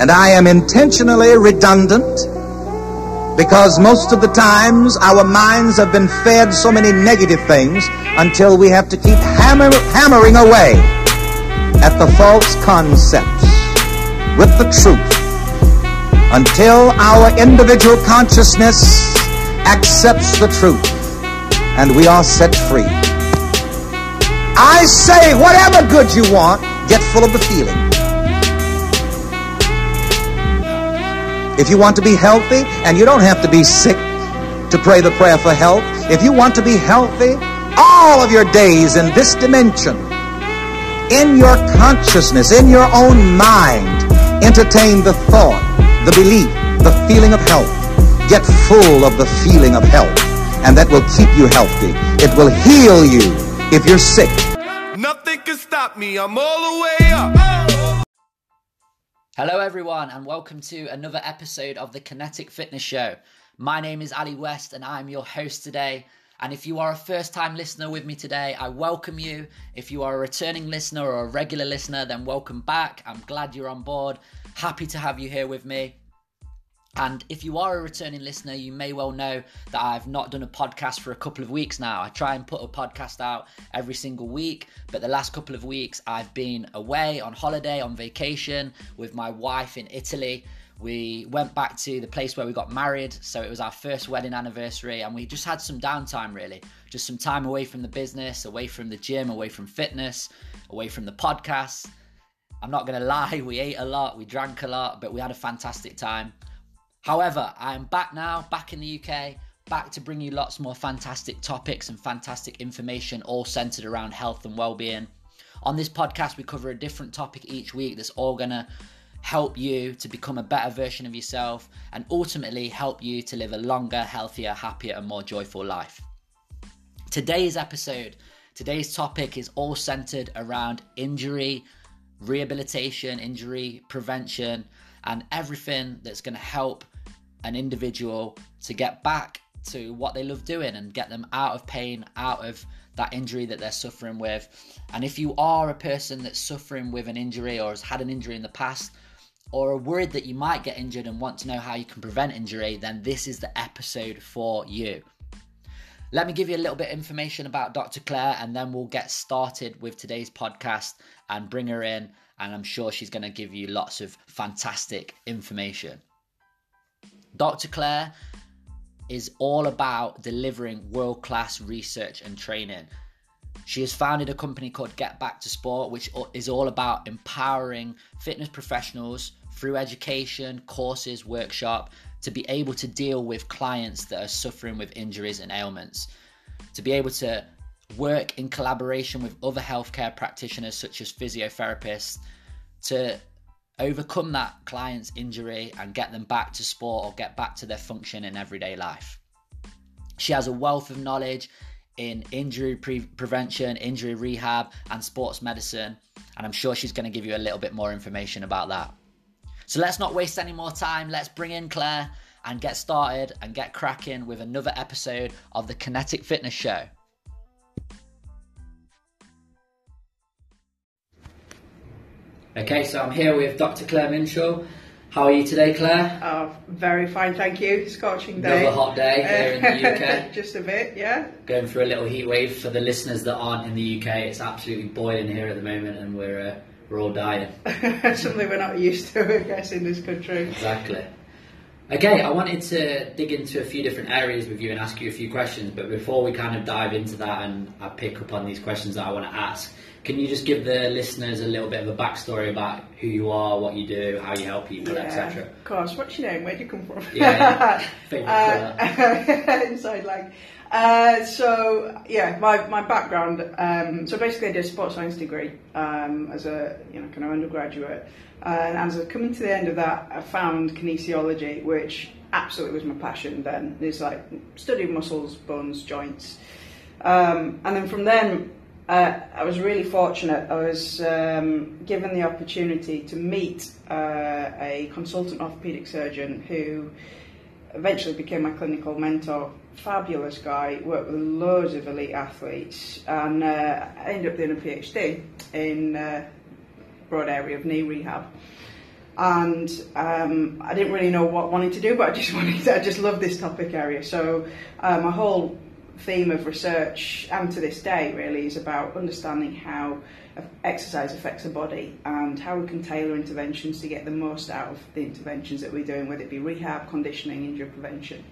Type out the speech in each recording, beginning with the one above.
And I am intentionally redundant because most of the times our minds have been fed so many negative things until we have to keep hammer, hammering away at the false concepts with the truth until our individual consciousness accepts the truth and we are set free. I say, whatever good you want, get full of the feeling. If you want to be healthy, and you don't have to be sick to pray the prayer for health, if you want to be healthy all of your days in this dimension, in your consciousness, in your own mind, entertain the thought, the belief, the feeling of health. Get full of the feeling of health, and that will keep you healthy. It will heal you if you're sick. Nothing can stop me. I'm all the way up. Hello, everyone, and welcome to another episode of the Kinetik Fitness Show. My name is Ali West, and I'm your host today. And if you are a first time listener with me today, I welcome you. If you are a returning listener or a regular listener, then welcome back. I'm glad you're on board. Happy to have you here with me. And if you are a returning listener, you may well know that I've not done a podcast for a couple of weeks now. I try and put a podcast out every single week, but the last couple of weeks I've been away on holiday, on vacation with my wife in Italy. We went back to the place where we got married, so it was our first wedding anniversary, and we just had some downtime really. Just some time away from the business, away from the gym, away from fitness, away from the podcast. I'm not gonna lie, we ate a lot, we drank a lot, but we had a fantastic time. However, I am back now, back in the UK, back to bring you lots more fantastic topics and fantastic information, all centered around health and well-being. On this podcast, we cover a different topic each week that's all gonna help you to become a better version of yourself and ultimately help you to live a longer, healthier, happier, and more joyful life. Today's episode, today's topic is all centered around injury, rehabilitation, injury prevention, and everything that's going to help an individual to get back to what they love doing and get them out of pain, out of that injury that they're suffering with. And if you are a person that's suffering with an injury or has had an injury in the past, or are worried that you might get injured and want to know how you can prevent injury, then this is the episode for you. Let me give you a little bit of information about Dr. Claire and then we'll get started with today's podcast and bring her in. And I'm sure she's going to give you lots of fantastic information. Dr. Claire is all about delivering world class research and training. She has founded a company called Get Back to Sport, which is all about empowering fitness professionals through education, courses, workshop to be able to deal with clients that are suffering with injuries and ailments, to be able to work in collaboration with other healthcare practitioners such as physiotherapists to overcome that client's injury and get them back to sport or get back to their function in everyday life. She has a wealth of knowledge in injury pre- prevention, injury rehab, and sports medicine, and I'm sure she's going to give you a little bit more information about that. So let's not waste any more time. Let's bring in Claire and get started and get cracking with another episode of the Kinetik Fitness Show. Okay, so I'm here with Dr. Claire Minshull. How are you today, Claire? Oh, very fine, thank you. Scorching day. Another hot day here in the UK. Just a bit, yeah. Going through a little heat wave. For the listeners that aren't in the UK, it's absolutely boiling here at the moment, and we're uh, we're all dying. Something we're not used to, I guess, in this country. Exactly. Okay, I wanted to dig into a few different areas with you and ask you a few questions, but before we kind of dive into that and I pick up on these questions that I want to ask, can you just give the listeners a little bit of a backstory about who you are, what you do, how you help people, Yeah, etc.? Of course. What's your name? Where do you come from? Yeah, uh, inside leg. Uh, so yeah, my, my background. Um, so basically, I did a sports science degree um, as a you know kind of undergraduate, uh, and as I'm coming to the end of that, I found kinesiology, which absolutely was my passion. Then it's like studying muscles, bones, joints, um, and then from then. Uh, I was really fortunate. I was um, given the opportunity to meet uh, a consultant orthopedic surgeon who eventually became my clinical mentor. Fabulous guy, worked with loads of elite athletes, and uh, I ended up doing a PhD in uh, broad area of knee rehab. and um, I didn't really know what I wanted to do, but I just wanted to, I just love this topic area. So uh, my whole theme of research, and to this day, really, is about understanding how exercise affects the body and how we can tailor interventions to get the most out of the interventions that we're doing, whether it be rehab, conditioning, injury prevention.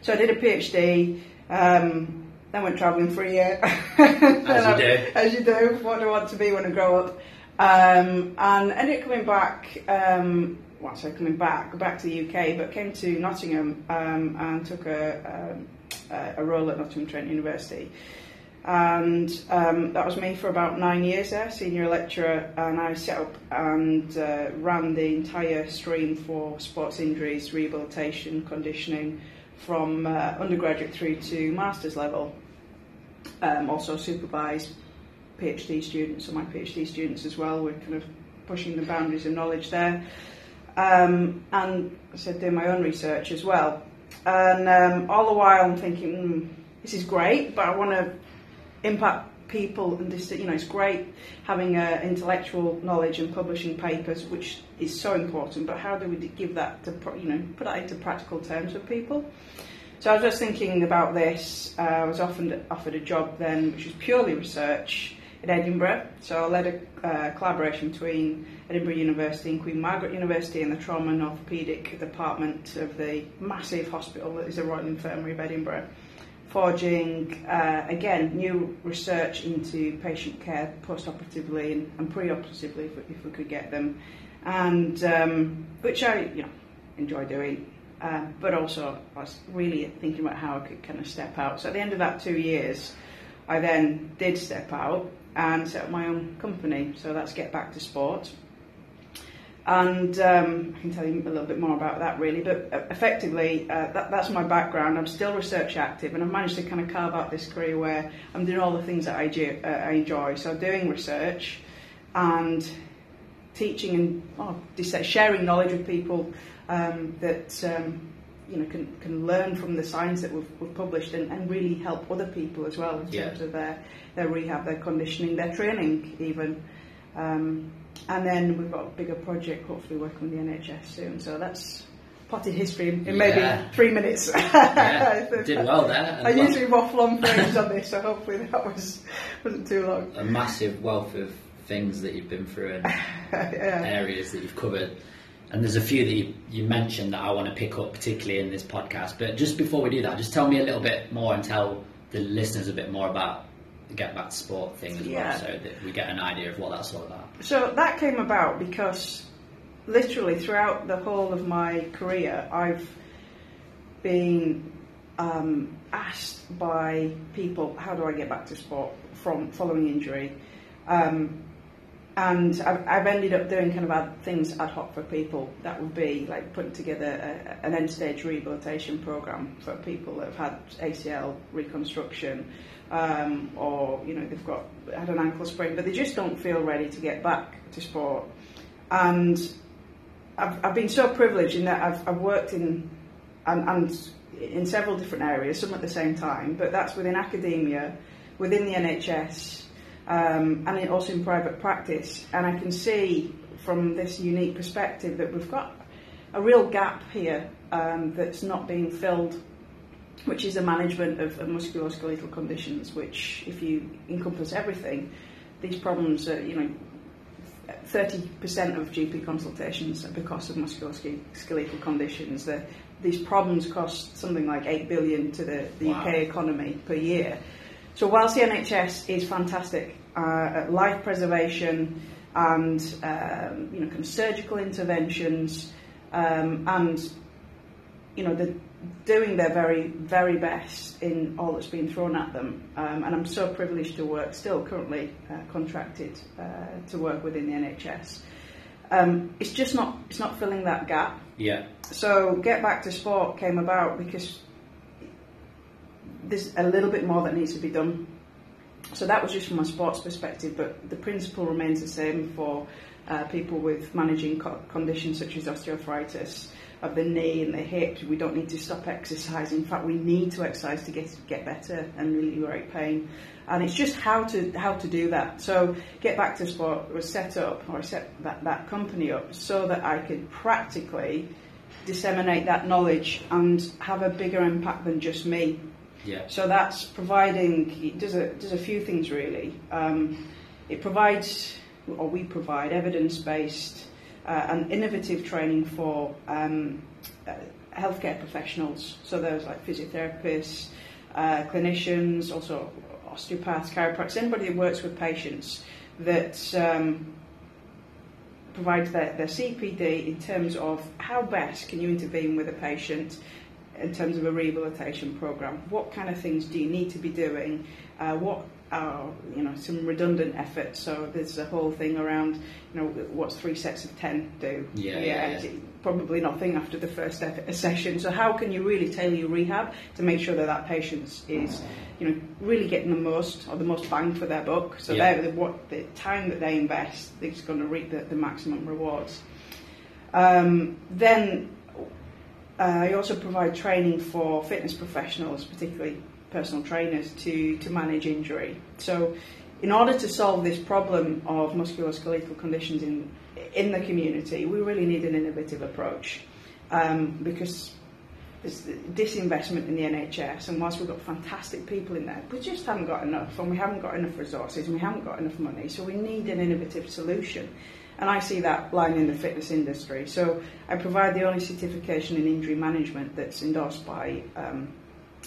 So I did a PhD. Um, then went travelling for a year. as you do. As you do. What do I want to be when I grow up? Um, and ended up coming back. Um, well, so coming back, back to the UK, but came to Nottingham um, and took a, um, a role at Nottingham Trent University. And um, that was me for about nine years there, senior lecturer, and I set up and uh, ran the entire stream for sports injuries, rehabilitation, conditioning, from uh, undergraduate through to master's level. Um, also supervised PhD students, so my PhD students as well. We're kind of pushing the boundaries of knowledge there. Um, and I said, my own research as well. And um, all the while I'm thinking, mm, this is great, but I want to impact people and this, you know, it's great having uh, intellectual knowledge and publishing papers, which is so important, but how do we give that to, you know, put that into practical terms for people? So I was just thinking about this. Uh, I was often offered a job then, which was purely research in Edinburgh. So I led a uh, collaboration between Edinburgh University and Queen Margaret University and the Trauma and Orthopaedic Department of the massive hospital that is the Royal Infirmary of Edinburgh, forging, uh, again, new research into patient care post-operatively and, and pre-operatively if, if, we could get them, and um, which I, you know, enjoy doing. Uh, but also, I was really thinking about how I could kind of step out. So at the end of that two years, I then did step out and set up my own company. So that's Get Back to Sport. And um, I can tell you a little bit more about that really, but uh, effectively, uh, that, that's my background. I'm still research active, and I've managed to kind of carve out this career where I'm doing all the things that I, do, uh, I enjoy. So, doing research and teaching and oh, sharing knowledge with people um, that um, you know can, can learn from the science that we've, we've published and, and really help other people as well in yeah. terms of their, their rehab, their conditioning, their training even. Um, and then we've got a bigger project, hopefully working with the NHS soon. So that's potted history in, in maybe three minutes. Yeah, did well there. I well- usually waffle on for ages on this, so hopefully that was wasn't too long. a massive wealth of things that you've been through and yeah. areas that you've covered. And there's a few that you, you mentioned that I want to pick up, particularly in this podcast. But just before we do that, just tell me a little bit more and tell the listeners a bit more about the Get Back to Sport thing as Yeah. well, so that we get an idea of what that's all about. So that came about because literally throughout the whole of my career, I've been um, asked by people, how do I get back to sport from following injury? Um, and I've, I've ended up doing kind of ad, things ad hoc for people. That would be like putting together a, an end stage rehabilitation program for people that have had ACL reconstruction, um, or you know they've got had an ankle sprain, but they just don't feel ready to get back to sport. And I've, I've been so privileged in that I've, I've worked in and, and in several different areas, some at the same time, but that's within academia, within the NHS, um, and also in private practice. And I can see from this unique perspective that we've got a real gap here um, that's not being filled, which is the management of, of musculoskeletal conditions, which, if you encompass everything, these problems are, you know, 30% of GP consultations are because of musculoskeletal conditions. The, these problems cost something like 8 billion to the, the Wow. UK economy per year. So whilst the NHS is fantastic uh, at life preservation and um, you know kind of surgical interventions um, and you know they're doing their very very best in all that's been thrown at them. Um, and I'm so privileged to work still currently uh, contracted uh, to work within the NHS um, it's just not it's not filling that gap. Yeah, so get back to sport came about because there's a little bit more that needs to be done. So that was just from a sports perspective, but the principle remains the same for uh, people with managing co- conditions such as osteoarthritis of the knee and the hip. We don't need to stop exercising. In fact, we need to exercise to get get better and relieve pain. And it's just how to how to do that. So get back to sport was set up or set that, that company up so that I could practically disseminate that knowledge and have a bigger impact than just me. Yeah. So that's providing it does a does a few things really. Um, it provides or we provide evidence based uh, and innovative training for um, uh, healthcare professionals. So there's like physiotherapists, uh, clinicians, also osteopaths, chiropractors, anybody that works with patients that um, provides their, their CPD in terms of how best can you intervene with a patient in terms of a rehabilitation program. What kind of things do you need to be doing? Uh, what are you know some redundant effort. So there's a whole thing around you know what's three sets of ten do? Yeah, yeah, yeah. Probably nothing after the first session. So how can you really tailor your rehab to make sure that that patient is you know really getting the most or the most bang for their buck? So Yeah. they're the, what the time that they invest, they're just going to reap the, the maximum rewards. Um, then uh, I also provide training for fitness professionals, particularly personal trainers, to, to manage injury. So, in order to solve this problem of musculoskeletal conditions in, in the community, we really need an innovative approach um, because there's disinvestment in the NHS, and whilst we've got fantastic people in there, we just haven't got enough, and we haven't got enough resources, and we haven't got enough money, so we need an innovative solution. And I see that lying in the fitness industry. So I provide the only certification in injury management that's endorsed by um,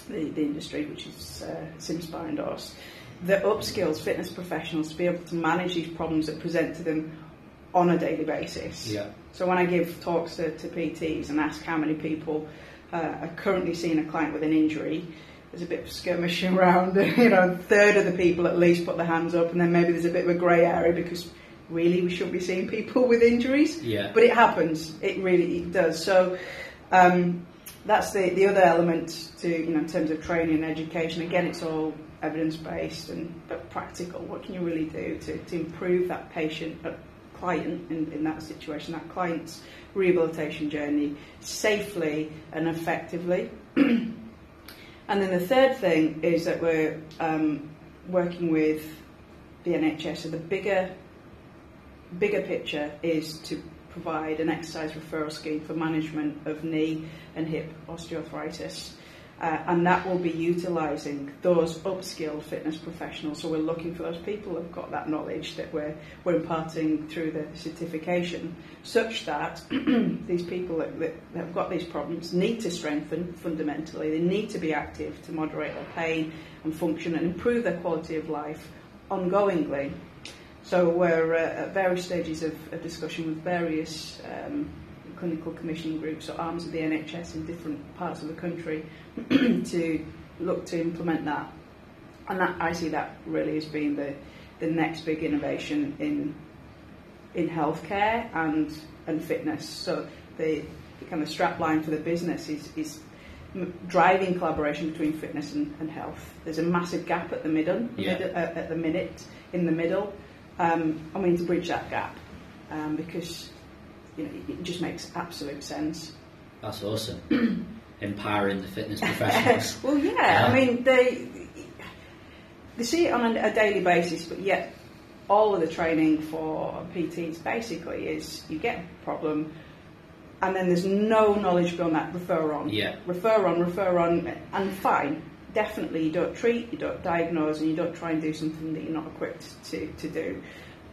the, the industry, which is uh, CIMSPA endorsed, that upskills fitness professionals to be able to manage these problems that present to them on a daily basis. Yeah. So when I give talks to, to PTs and ask how many people uh, are currently seeing a client with an injury, there's a bit of skirmishing around. You know, a third of the people at least put their hands up, and then maybe there's a bit of a grey area because really we shouldn't be seeing people with injuries. Yeah. But it happens. It really it does. So um, that's the, the other element to you know in terms of training and education. Again, it's all evidence based and but practical. What can you really do to, to improve that patient, uh, client in, in that situation, that client's rehabilitation journey safely and effectively? and then the third thing is that we're um, working with the NHS. So the bigger bigger picture is to provide an exercise referral scheme for management of knee and hip osteoarthritis. Uh, and that will be utilising those upskilled fitness professionals. So we're looking for those people who've got that knowledge that we're, we're imparting through the certification, such that these people that, that have got these problems need to strengthen fundamentally. They need to be active to moderate their pain and function and improve their quality of life ongoingly. So we're uh, at various stages of, of discussion with various um, clinical commissioning groups or arms of the NHS in different parts of the country to look to implement that. And that, I see that really as being the, the next big innovation in in healthcare and and fitness. So the, the kind of strap line for the business is, is driving collaboration between fitness and, and health. There's a massive gap at the middle, Yeah. mid- uh, at the minute in the middle. Um, and we need to bridge that gap um, because you know, it, just makes absolute sense. That's awesome. Empowering the fitness professionals. well, yeah, Yeah. I mean they they see it on a, a daily basis, but yet all of the training for PTs basically is you get a problem, and then there's no knowledge beyond that. Refer on, Yeah. refer on, refer on, and fine. Definitely, you don't treat, you don't diagnose, and you don't try and do something that you're not equipped to, to do.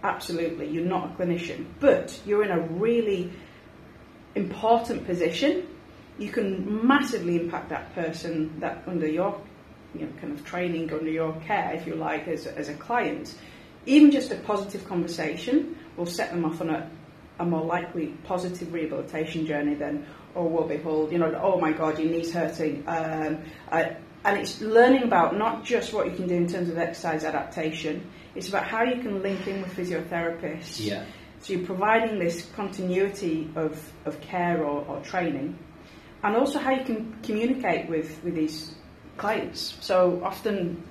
Absolutely, you're not a clinician, but you're in a really important position. You can massively impact that person that under your you know, kind of training under your care, if you like, as, as a client, even just a positive conversation will set them off on a, a more likely positive rehabilitation journey than, oh, well, behold, you know, oh my God, your knee's hurting. Um, I, and it's learning about not just what you can do in terms of exercise adaptation, it's about how you can link in with physiotherapists. Yeah. So you're providing this continuity of, of care or, or training, and also how you can communicate with, with these clients. So often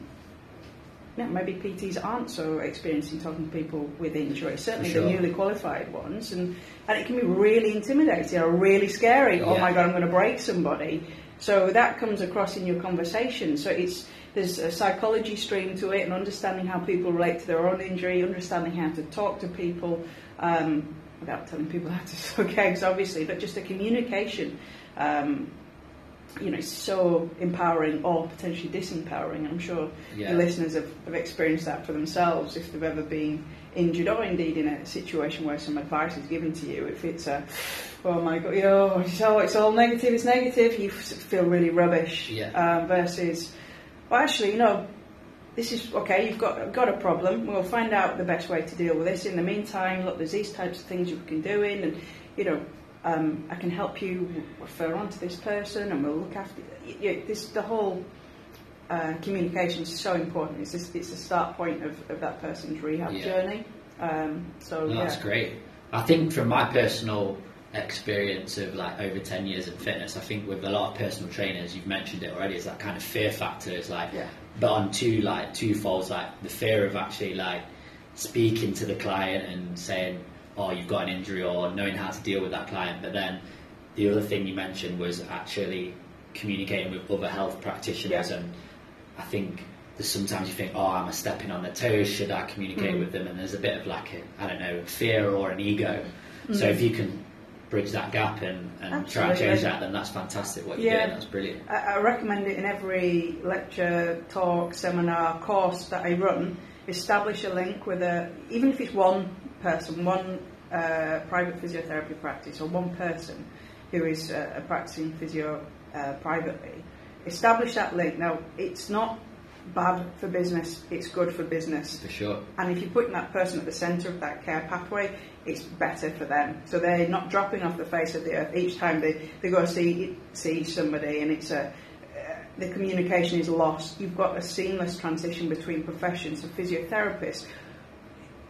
know, maybe PTs aren't so experienced in talking to people with injury. Certainly sure. the newly qualified ones, and and it can be really intimidating or really scary. Oh my god, I'm going to break somebody. So that comes across in your conversation. So it's there's a psychology stream to it, and understanding how people relate to their own injury, understanding how to talk to people um, without telling people how to suck eggs, obviously, but just the communication. Um, you know, it's so empowering or potentially disempowering. I'm sure Yeah. the listeners have, have experienced that for themselves if they've ever been injured or indeed in a situation where some advice is given to you. If it's a, oh my god, yo, it's all, it's all negative, it's negative, you feel really rubbish. Yeah. Uh, versus, well, actually, you know, this is okay. You've got got a problem. We'll find out the best way to deal with this. In the meantime, look, there's these types of things you can do in, and you know, um, I can help you refer on to this person, and we'll look after. You, you, this the whole uh, communication is so important. It's just, it's the start point of, of that person's rehab Yeah. journey. Um, so No, yeah, That's great. I think from my personal experience of like over 10 years in fitness, I think with a lot of personal trainers, you've mentioned it already, is that kind of fear factor. is like, Yeah. but on two, like two folds, like the fear of actually like speaking to the client and saying, oh, you've got an injury or knowing how to deal with that client. But then the other thing you mentioned was actually communicating with other health practitioners Yeah. and I think there's sometimes you think, oh, I'm stepping on their toes. Should I communicate Mm. with them? And there's a bit of like a, I don't know, fear or an ego. So Mm. if you can bridge that gap and, and try and change that, then that's fantastic. What you're Yeah. doing, that's brilliant. I, I recommend it in every lecture, talk, seminar, course that I run. Establish a link with a, even if it's one person, one uh, private physiotherapy practice, or one person who is uh, a practicing physio uh, privately. Establish that link. Now, it's not bad for business; it's good for business. For sure. And if you're putting that person at the centre of that care pathway, it's better for them. So they're not dropping off the face of the earth each time they, they go see see somebody, and it's a uh, the communication is lost. You've got a seamless transition between professions. A physiotherapist,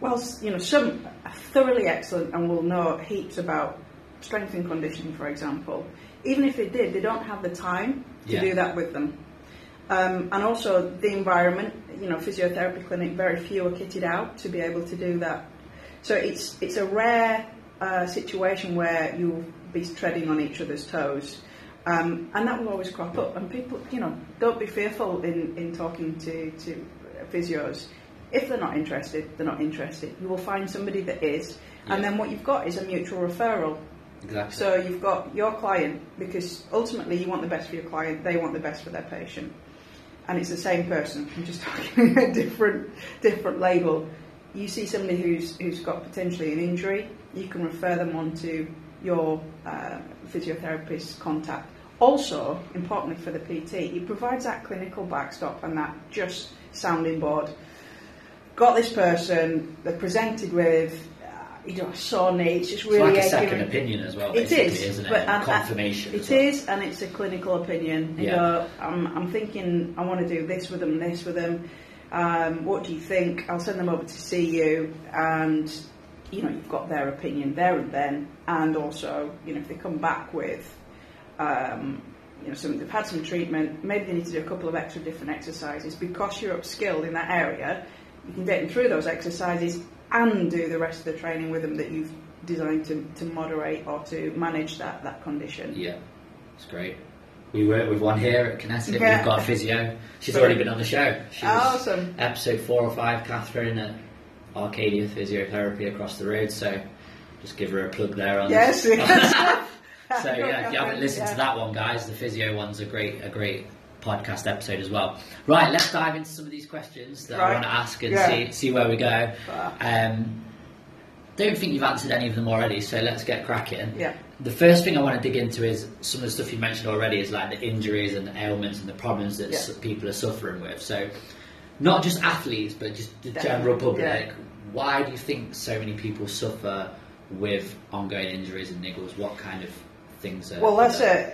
well, you know, some are thoroughly excellent and will know heaps about strength and conditioning, for example. Even if they did, they don't have the time to Yeah. do that with them. Um, and also the environment, you know, physiotherapy clinic, very few are kitted out to be able to do that. So it's it's a rare uh, situation where you'll be treading on each other's toes, um, and that will always crop up. And people, you know, don't be fearful in, in talking to to physios. If they're not interested, they're not interested. You will find somebody that is, and then what you've got is a mutual referral. Exactly. So you've got your client because ultimately you want the best for your client, they want the best for their patient, and it's the same person. I'm just talking a different different label. You see somebody who's who's got potentially an injury, you can refer them on to your uh, physiotherapist contact. Also, importantly for the PT, it provides that clinical backstop and that just sounding board. Got this person, they're presented with, uh, you know, knee, it's just it's really like a second opinion as well, It is, is, isn't it? but and- confirmation. It well. is, and it's a clinical opinion. You Yeah. know, I'm, I'm thinking I want to do this with them, this with them. Um, what do you think? I'll send them over to see you, and you know, you've got their opinion there and then, and also, you know, if they come back with, um, you know, some, they've had some treatment, maybe they need to do a couple of extra different exercises because you're upskilled in that area. You can get them through those exercises and do the rest of the training with them that you've designed to, to moderate or to manage that, that condition. Yeah, it's great. We work with one here at Kinetik. Yeah. We've got a physio. She's already been on the show. She Awesome. episode four or five, Catherine at Arcadia Physiotherapy across the road. So just give her a plug there on Yes. So so yeah, if you haven't listened to that one, guys, the physio one's a great, a great podcast episode as well. Right, let's dive into some of these questions that I want to ask and Yeah. see see where we go. Um, don't think you've answered any of them already, so let's get cracking. Yeah. The first thing I want to dig into is some of the stuff you mentioned already is like the injuries and the ailments and the problems that Yeah. people are suffering with. So, not just athletes, but just the general public. yeah. Why do you think so many people suffer with ongoing injuries and niggles? What kind of things are Well, that's a,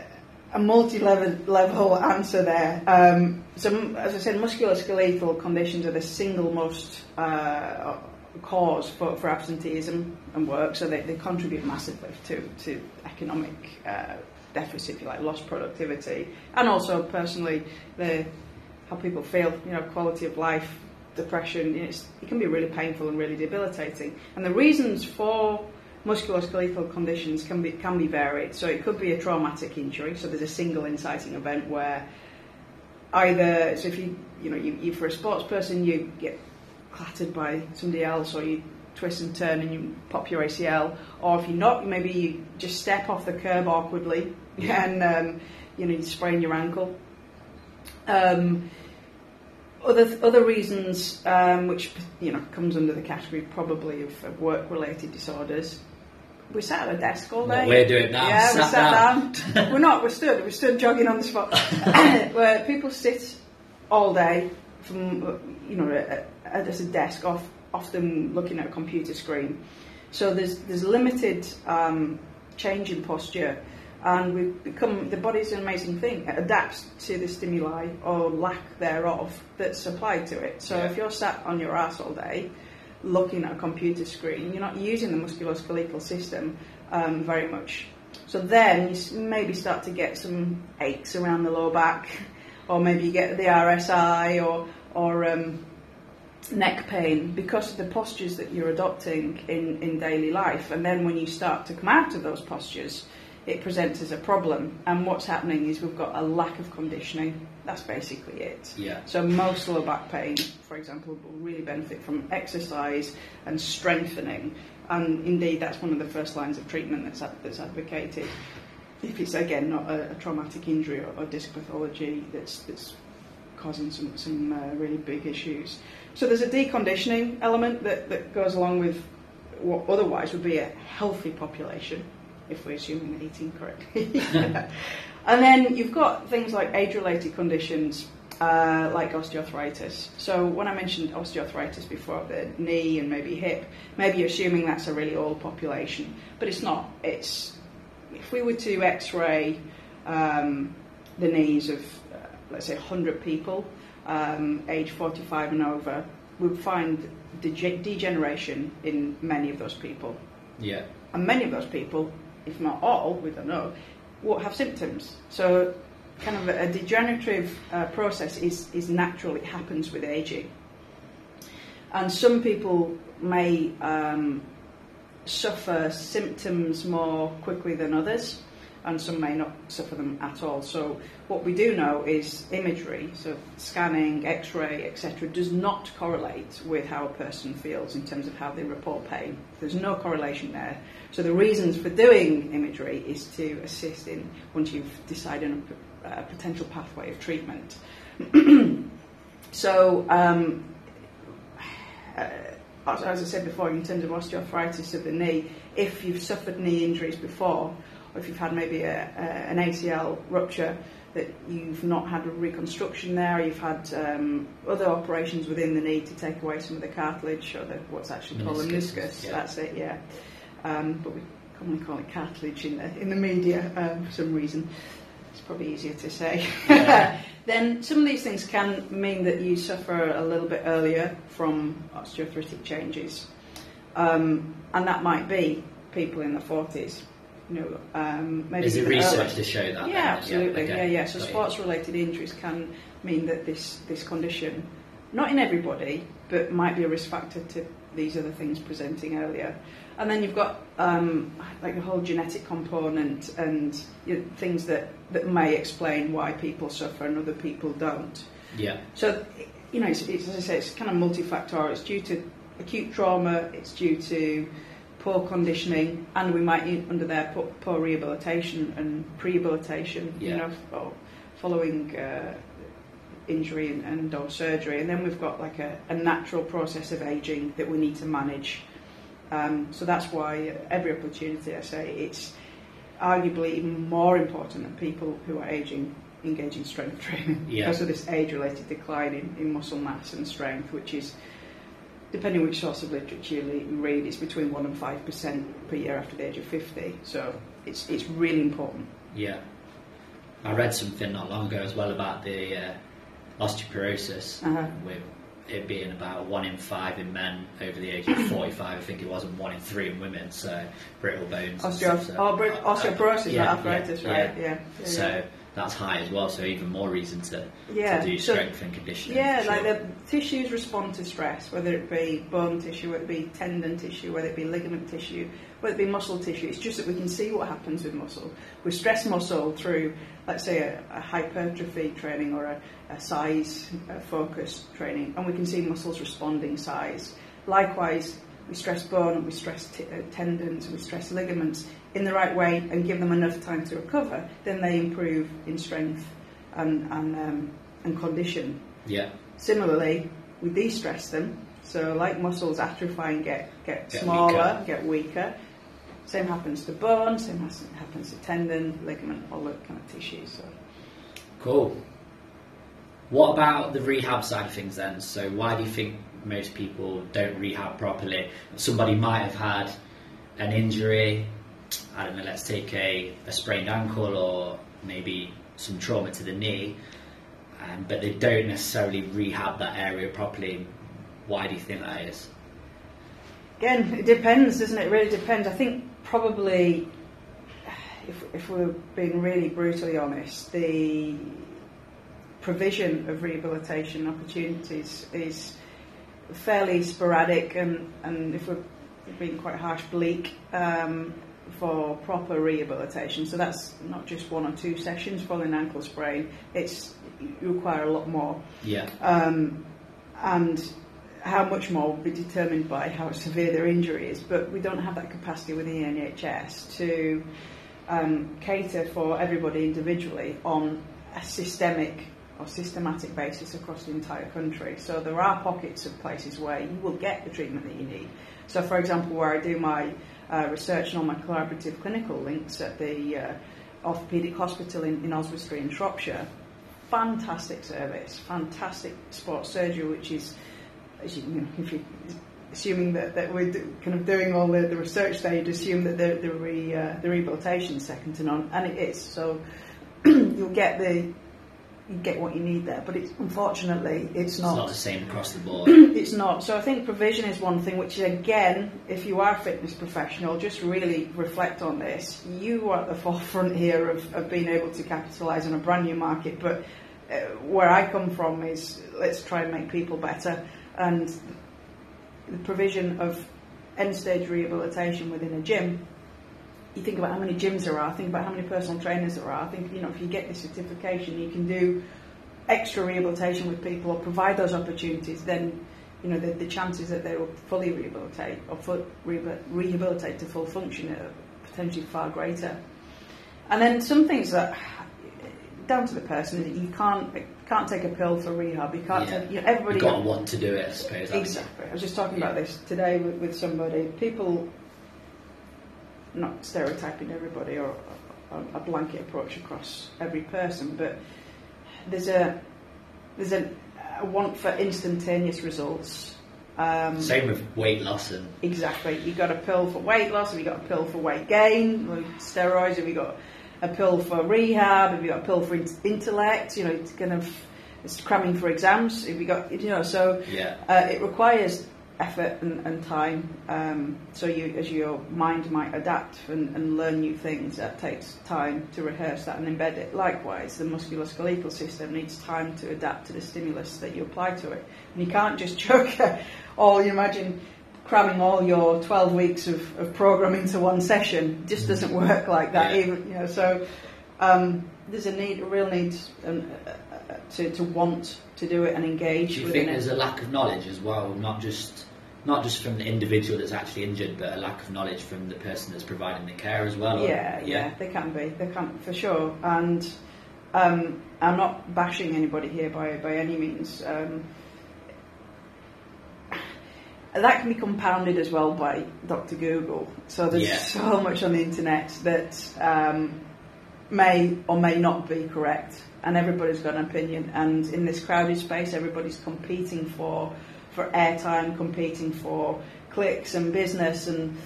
a multi-level level answer there. Um, so, as I said, musculoskeletal conditions are the single most uh, cause for, for absenteeism and work, so they, they contribute massively to, to economic uh, deficit, if you like, lost productivity, and also personally the how people feel, you know, quality of life depression. It can be really painful and really debilitating. And the reasons for musculoskeletal conditions can be can be varied. So it could be a traumatic injury. So there's a single inciting event where either so if you you know you, you for a sports person you get clattered by somebody else or you twist and turn and you pop your ACL, or if you're not, maybe you just step off the curb awkwardly and um, you know you sprain your ankle. Um, other other reasons, um, which you know comes under the category probably of, of work-related disorders. We sat at a desk all day. What we're doing now, Yeah, we sat sat down. we're not. We're stood. We're stood jogging on the spot. Where people sit all day from you know at, a desk, off, often looking at a computer screen. So there's there's limited um, change in posture, and we've become the body's an amazing thing. It adapts to the stimuli or lack thereof that's applied to it. So Yeah. if you're sat on your ass all day, looking at a computer screen, you're not using the musculoskeletal system um, very much. So then you maybe start to get some aches around the lower back, or maybe you get the RSI or or um, neck pain because of the postures that you're adopting in, in daily life. And then when you start to come out of those postures, it presents as a problem. And what's happening is we've got a lack of conditioning. That's basically it. Yeah. So most lower back pain, for example, will really benefit from exercise and strengthening. And indeed, that's one of the first lines of treatment that's, that's advocated. If it's again not a, a traumatic injury or, or disc pathology that's, that's causing some, some uh, really big issues. So there's a deconditioning element that, that goes along with what otherwise would be a healthy population, if we're assuming they're eating correctly. and then you've got things like age-related conditions uh, like osteoarthritis. So when I mentioned osteoarthritis before, the knee and maybe hip, maybe you're assuming that's a really old population, but it's not. It's if we were to X-ray um, the knees of, uh, let's say, 100 people, um, age 45 and over, we would find dege- degeneration in many of those people. Yeah. And many of those people, if not all, we don't know, will have symptoms. So, kind of a, degenerative uh, process is, is natural, it happens with aging. And some people may um, suffer symptoms more quickly than others, and some may not suffer them at all. So, what we do know is imagery, so scanning, x ray, etc., does not correlate with how a person feels in terms of how they report pain. There's no correlation there. So, the reasons for doing imagery is to assist in once you've decided on a, a potential pathway of treatment. so, um, uh, as I said before, in terms of osteoarthritis of the knee, if you've suffered knee injuries before, or if you've had maybe a, a, an ACL rupture, that you've not had a reconstruction there, you've had um, other operations within the knee to take away some of the cartilage, or the, what's actually called Meniscus, meniscus. yeah. That's it, yeah. Um, but we commonly call it cartilage in the in the media um, for some reason. It's probably easier to say. Yeah. then some of these things can mean that you suffer a little bit earlier from osteoarthritic changes, um, and that might be people in the forties. You know, um, maybe Is it research earlier. to show that? Yeah, absolutely. okay. Yeah, yeah. So sports-related injuries can mean that this this condition, not in everybody, but might be a risk factor to these other things presenting earlier. And then you've got um, like the whole genetic component and you know, things that, that may explain why people suffer and other people don't. Yeah. So, you know, it's, it's, as I say, it's kind of multifactorial. It's due to acute trauma, it's due to poor conditioning, and we might, under there, put poor rehabilitation and prehabilitation, Yeah. you know, following uh, injury and, and or surgery. And then we've got like a, a natural process of aging that we need to manage. Um, so that's why every opportunity, I say, it's arguably even more important that people who are aging engage in strength training Yeah. because of this age-related decline in, in muscle mass and strength, which is, depending which source of literature you read, it's between 1 and 5% per year after the age of 50. So it's, it's really important. Yeah. I read something not long ago as well about the uh, osteoporosis, Uh-huh. with it being about one in five in men over the age of 45, I think it was, and one in three in women, so brittle bones. and Osteo- stuff, so- oh, brit- osteoporosis, yeah, arthritis, yeah, right? yeah. Yeah. So yeah. That's high as well. So even more reason to, Yeah, to do so- strength and conditioning. Yeah, for like the tissues respond to stress, whether it be bone tissue, whether it be tendon tissue, whether it be ligament tissue, whether it be muscle tissue. It's just that we can see what happens with muscle. We stress muscle through, let's say, a, a hypertrophy training or a, a size focused training, and we can see muscles responding size. Likewise, we stress bone and we stress t- uh, tendons and we stress ligaments in the right way and give them enough time to recover, then they improve in strength and, and, um, and condition. yeah, Similarly, we de-stress them. So, like muscles atrophy and get, get, Get smaller, weaker. get weaker. Same happens to bone. Same has- happens to tendon, ligament, all that kind of tissue. So, cool. What about the rehab side of things then? So why do you think most people don't rehab properly? Somebody might have had an injury. I don't know. Let's take a, a sprained ankle or maybe some trauma to the knee, um, but they don't necessarily rehab that area properly. Why do you think that is? again, it depends, doesn't it? It really depends. I think probably, if, if we're being really brutally honest, the provision of rehabilitation opportunities is fairly sporadic and, and if we're being quite harsh, bleak um, for proper rehabilitation. So that's not just one or two sessions for an ankle sprain. It's you require a lot more, Yeah, um, and how much more will be determined by how severe their injury is. But we don't have that capacity within the NHS to um, cater for everybody individually on a systemic or systematic basis across the entire country. So there are pockets of places where you will get the treatment that you need. So, for example, where I do my uh, research and all my collaborative clinical links at the uh, orthopaedic hospital in, in Oswestry in Shropshire, fantastic service, fantastic sports surgery, which is, as you, you know, if you assuming that, that we're do, kind of doing all the, the research there, you'd assume that the the, re, uh, the rehabilitation is second to none, and it is. So you'll get the you get what you need there, but it's unfortunately it's not. it's not. the same across the board. It's not. So I think provision is one thing, which again, if you are a fitness professional, just really reflect on this. You are at the forefront here of, of being able to capitalise on a brand new market, but uh, where I come from is let's try and make people better. And the provision of end stage rehabilitation within a gym you think about how many gyms there are, think about how many personal trainers there are. I think, you know, if you get the certification, you can do extra rehabilitation with people or provide those opportunities, then, you know, the, the chances that they will fully rehabilitate or full, rehabilitate to full function are potentially far greater. And then some things that, down to the person, that you can't can't take a pill for rehab. You can't. Yeah. Take, you know, everybody. You've got to want to do it, I suppose. Exactly. I was just talking about this today with, with somebody. People, not stereotyping everybody or a, a blanket approach across every person, but there's a there's a, a want for instantaneous results. Um, Same with weight loss and Exactly. You got a pill for weight loss. Have you got a pill for weight gain? Like steroids. Have you got a pill for rehab? Have you got a pill for in- intellect? You know, it's kind of it's cramming for exams. Have you got you know? So yeah, uh, it requires effort and, and time. Um, so you, as your mind might adapt and, and learn new things, that takes time to rehearse that and embed it. Likewise, the musculoskeletal system needs time to adapt to the stimulus that you apply to it. And you can't just chuck all. You imagine cramming all your 12 weeks of, of program into one session. It just doesn't work like that. Yeah. Even you know, so um, there's a need, a real need. Um, uh, uh, to, to want to do it and engage Do you think it. there's a lack of knowledge as well, not just not just from the individual that's actually injured, but a lack of knowledge from the person that's providing the care as well? or- Yeah, yeah, they can be. They can for sure. And um, I'm not bashing anybody here by by any means. Um, that can be compounded as well by Dr. Google. So there's Yeah. so much on the internet that um, may or may not be correct, and everybody's got an opinion. And in this crowded space, everybody's competing for for airtime, competing for clicks and business, and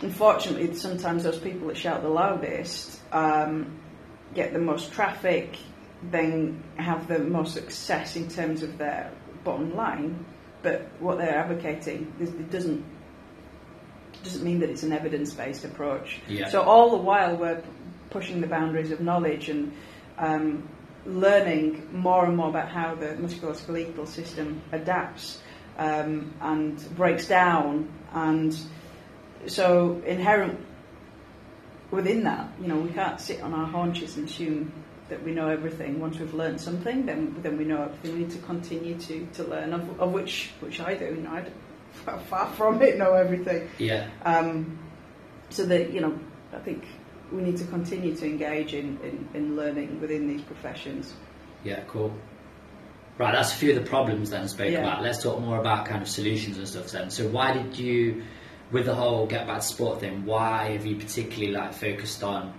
unfortunately, sometimes those people that shout the loudest um, get the most traffic, then have the most success in terms of their bottom line. But what they're advocating it doesn't doesn't mean that it's an evidence-based approach. Yeah. So all the while we're pushing the boundaries of knowledge and um, learning more and more about how the musculoskeletal system adapts um, and breaks down. And so, inherent within that, you know, we can't sit on our haunches and assume that we know everything. Once we've learned something, then then we know everything. We need to continue to, to learn, of, of which which I do. You know, I don't, far from it know everything. Yeah. Um, so that you know, I think we need to continue to engage in, in, in learning within these professions. Yeah, cool. Right, that's a few of the problems then I spoke Yeah. about. Let's talk more about kind of solutions and stuff then. So why did you, with the whole get back to sport thing, why have you particularly like focused on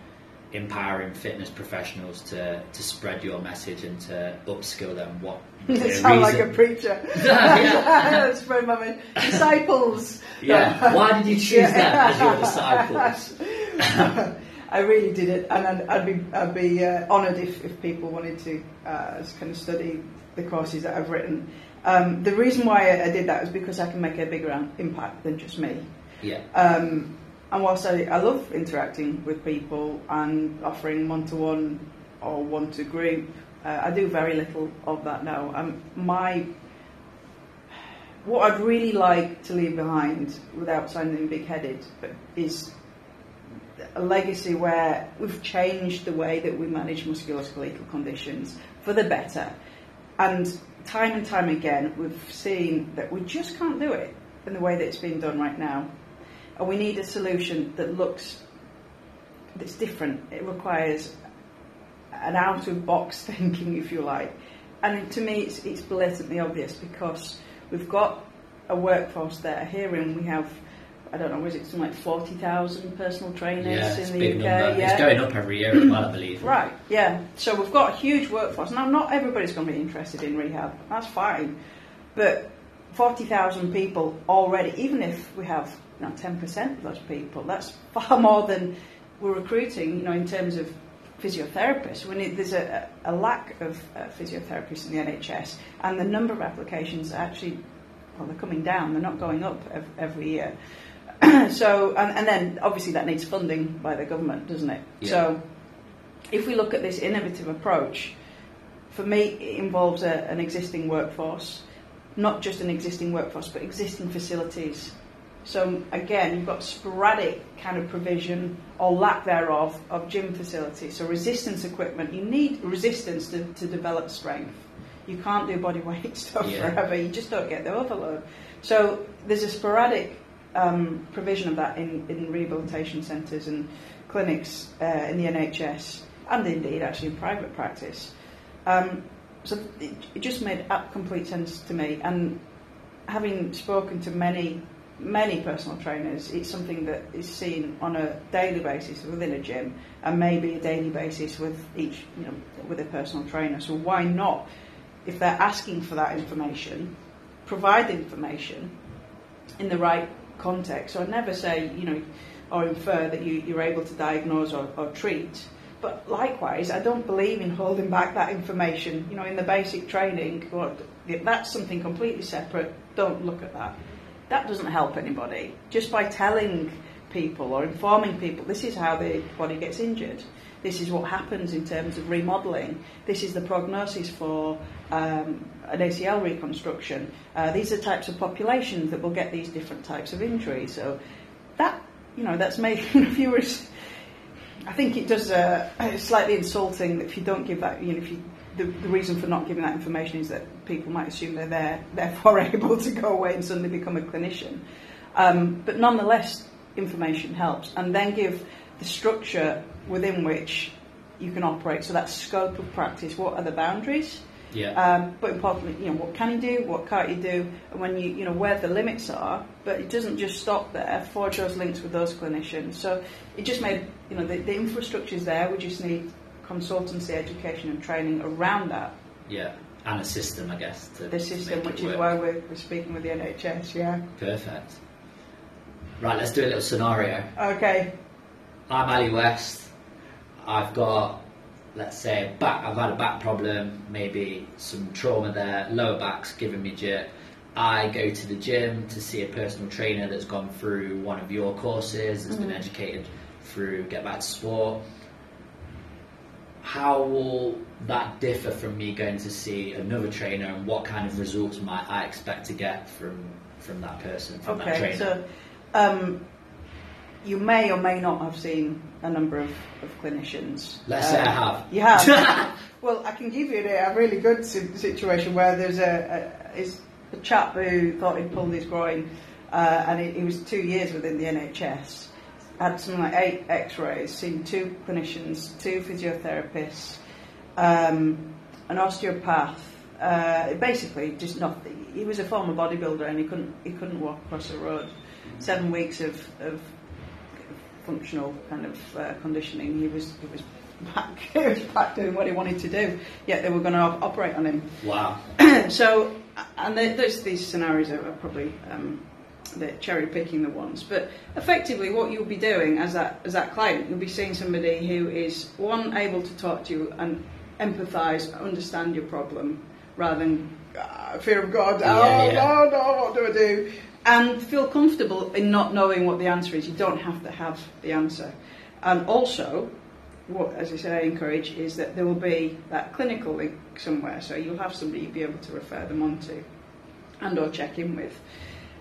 empowering fitness professionals to, to spread your message and to upskill them? What You sound like a preacher. Yeah. Spread my disciples. Yeah, why did you choose them as your disciples? I really did it, and I'd, I'd be I'd be uh, honoured if, if people wanted to uh, kind of study the courses that I've written. Um, the reason why I, I did that was because I can make a bigger impact than just me. Yeah, Um, and whilst I, I love interacting with people and offering one to one or one to group, uh, I do very little of that now. Um, my what I'd really like to leave behind, without sounding big headed, but is a legacy where we've changed the way that we manage musculoskeletal conditions for the better. And time and time again, we've seen that we just can't do it in the way that it's being done right now. And we need a solution that looks that's different. It requires an out of box thinking, if you like. And to me, it's, it's blatantly obvious because we've got a workforce there. Here in we have, I don't know, was it something like 40,000 personal trainers yeah, in the UK? number. Yeah. It's going up every year as well, I believe. Right, yeah. So we've got a huge workforce. Now, not everybody's going to be interested in rehab. That's fine. But 40,000 people already, even if we have you know, 10% of those people, that's far more than we're recruiting, you know, in terms of physiotherapists. We need, there's a, a lack of uh, physiotherapists in the NHS, and the number of applications are actually, well, they're coming down. They're not going up ev- every year. so, and, and then obviously that needs funding by the government, doesn't it? Yeah. So, if we look at this innovative approach, for me, it involves a, an existing workforce, not just an existing workforce, but existing facilities. So again, you've got sporadic kind of provision or lack thereof of gym facilities. So resistance equipment, you need resistance to, to develop strength. You can't do body weight stuff Yeah. forever. You just don't get the overload. So there's a sporadic um, provision of that in, in rehabilitation centres and clinics uh, in the NHS and indeed actually in private practice. Um, so it, it just made complete sense to me. And having spoken to many, many personal trainers, it's something that is seen on a daily basis within a gym, and maybe a daily basis with each, you know, with a personal trainer. So why not, if they're asking for that information, provide the information in the right context. So I never say, you know, or infer that you, you're able to diagnose or, or treat. But likewise, I don't believe in holding back that information. You know, in the basic training, what, that's something completely separate. Don't look at that. That doesn't help anybody. Just by telling people or informing people, this is how the body gets injured. This is what happens in terms of remodelling. This is the prognosis for um, an ACL reconstruction. Uh, these are types of populations that will get these different types of injuries. So that, you know, that's making viewers. I think it does. Uh, slightly insulting if you don't give that. You know, if you the, the reason for not giving that information is that people might assume they're there, therefore able to go away and suddenly become a clinician. Um, but nonetheless, information helps, and then give the structure within which you can operate. So that scope of practice. What are the boundaries? Yeah. Um, but importantly, you know, what can you do, what can't you do, and when you, you know, where the limits are. But it doesn't just stop there. Forge those links with those clinicians. So it just made, you know, the, the infrastructure is there. We just need consultancy, education, and training around that. yeah. And a system, I guess. To, The system, which is why we're, we're speaking with the NHS. Yeah. Perfect. Right, let's do a little scenario. Okay. I'm Ali West. I've got, let's say, back. I've had a back problem, maybe some trauma there. Lower back's giving me jerk. I go to the gym to see a personal trainer that's gone through one of your courses, that's been educated through Get Back to Sport. how will that differ from me going to see another trainer, and what kind of results might I expect to get from from that person, from that Okay, trainer? so um, you may or may not have seen a number of, of clinicians. Let's say I have. You have. well, I can give you a, a really good si- situation where there's a, a, is a chap who thought he'd pulled his groin, uh, and he, he was two years within the NHS. Had something like eight X-rays, seen two clinicians, two physiotherapists, um, an osteopath. Uh, basically, just not. He was a former bodybuilder and he couldn't he couldn't walk across the road. Seven weeks of, of functional kind of uh, conditioning. He was he was back he was back doing what he wanted to do. Yet they were going to op- operate on him. wow. so, and the, those these scenarios are probably um, the cherry picking the ones. But effectively, what you'll be doing as that as that client, you'll be seeing somebody who is one able to talk to you and empathise, understand your problem, rather than uh, fear of God. Yeah, oh yeah. no, no, what do I do? And feel comfortable in not knowing what the answer is. You don't have to have the answer. And also, what, as I said, I encourage is that there will be that clinical link somewhere, so you'll have somebody you'll be able to refer them on to, and or check in with,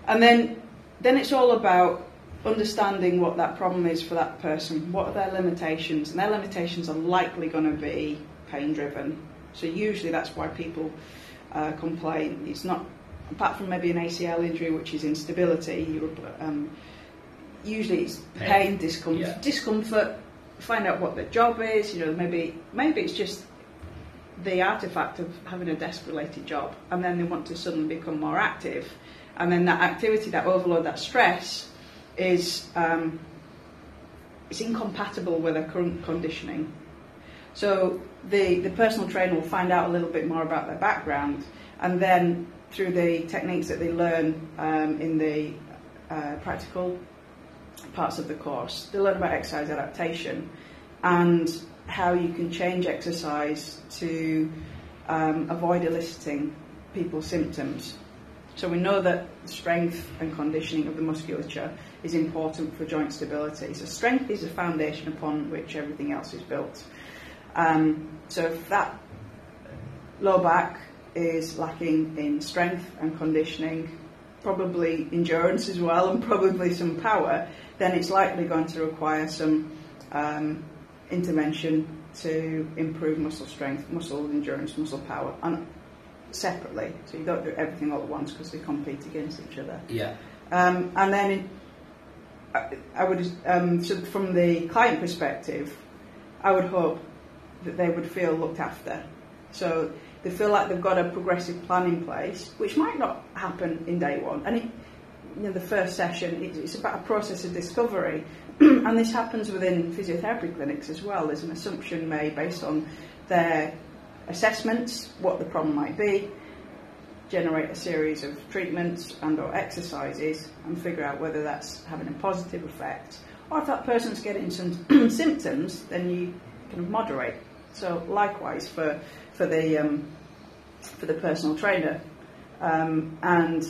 and then then it's all about understanding what that problem is for that person. What are their limitations, and their limitations are likely going to be pain driven. So usually that's why people uh, complain. It's not apart from maybe an ACL injury, which is instability. Um, usually it's Pain. pain, discomfort, Yeah. discomfort. Find out what the job is. You know, maybe maybe it's just the artifact of having a desk-related job, and then they want to suddenly become more active, and then that activity, that overload, that stress, is um, it's incompatible with their current conditioning. So the the personal trainer will find out a little bit more about their background, and then through the techniques that they learn um, in the uh, practical parts of the course, they learn about exercise adaptation and how you can change exercise to um, avoid eliciting people's symptoms. So we know that strength and conditioning of the musculature is important for joint stability. So strength is the foundation upon which everything else is built. Um, so if that low back is lacking in strength and conditioning, probably endurance as well, and probably some power, then it's likely going to require some um, intervention to improve muscle strength, muscle endurance, muscle power, and separately. So you don't do everything all at once because they compete against each other. Yeah. Um, and then in, I, I would, um, so from the client perspective, I would hope that they would feel looked after. So they feel like they've got a progressive plan in place, which might not happen in day one. And it, you know, the first session, it, it's about a process of discovery. and this happens within physiotherapy clinics as well. There's an assumption made based on their assessments, what the problem might be, generate a series of treatments and or exercises and figure out whether that's having a positive effect or if that person's getting some symptoms then you kind of moderate so likewise for for the um, for the personal trainer um, and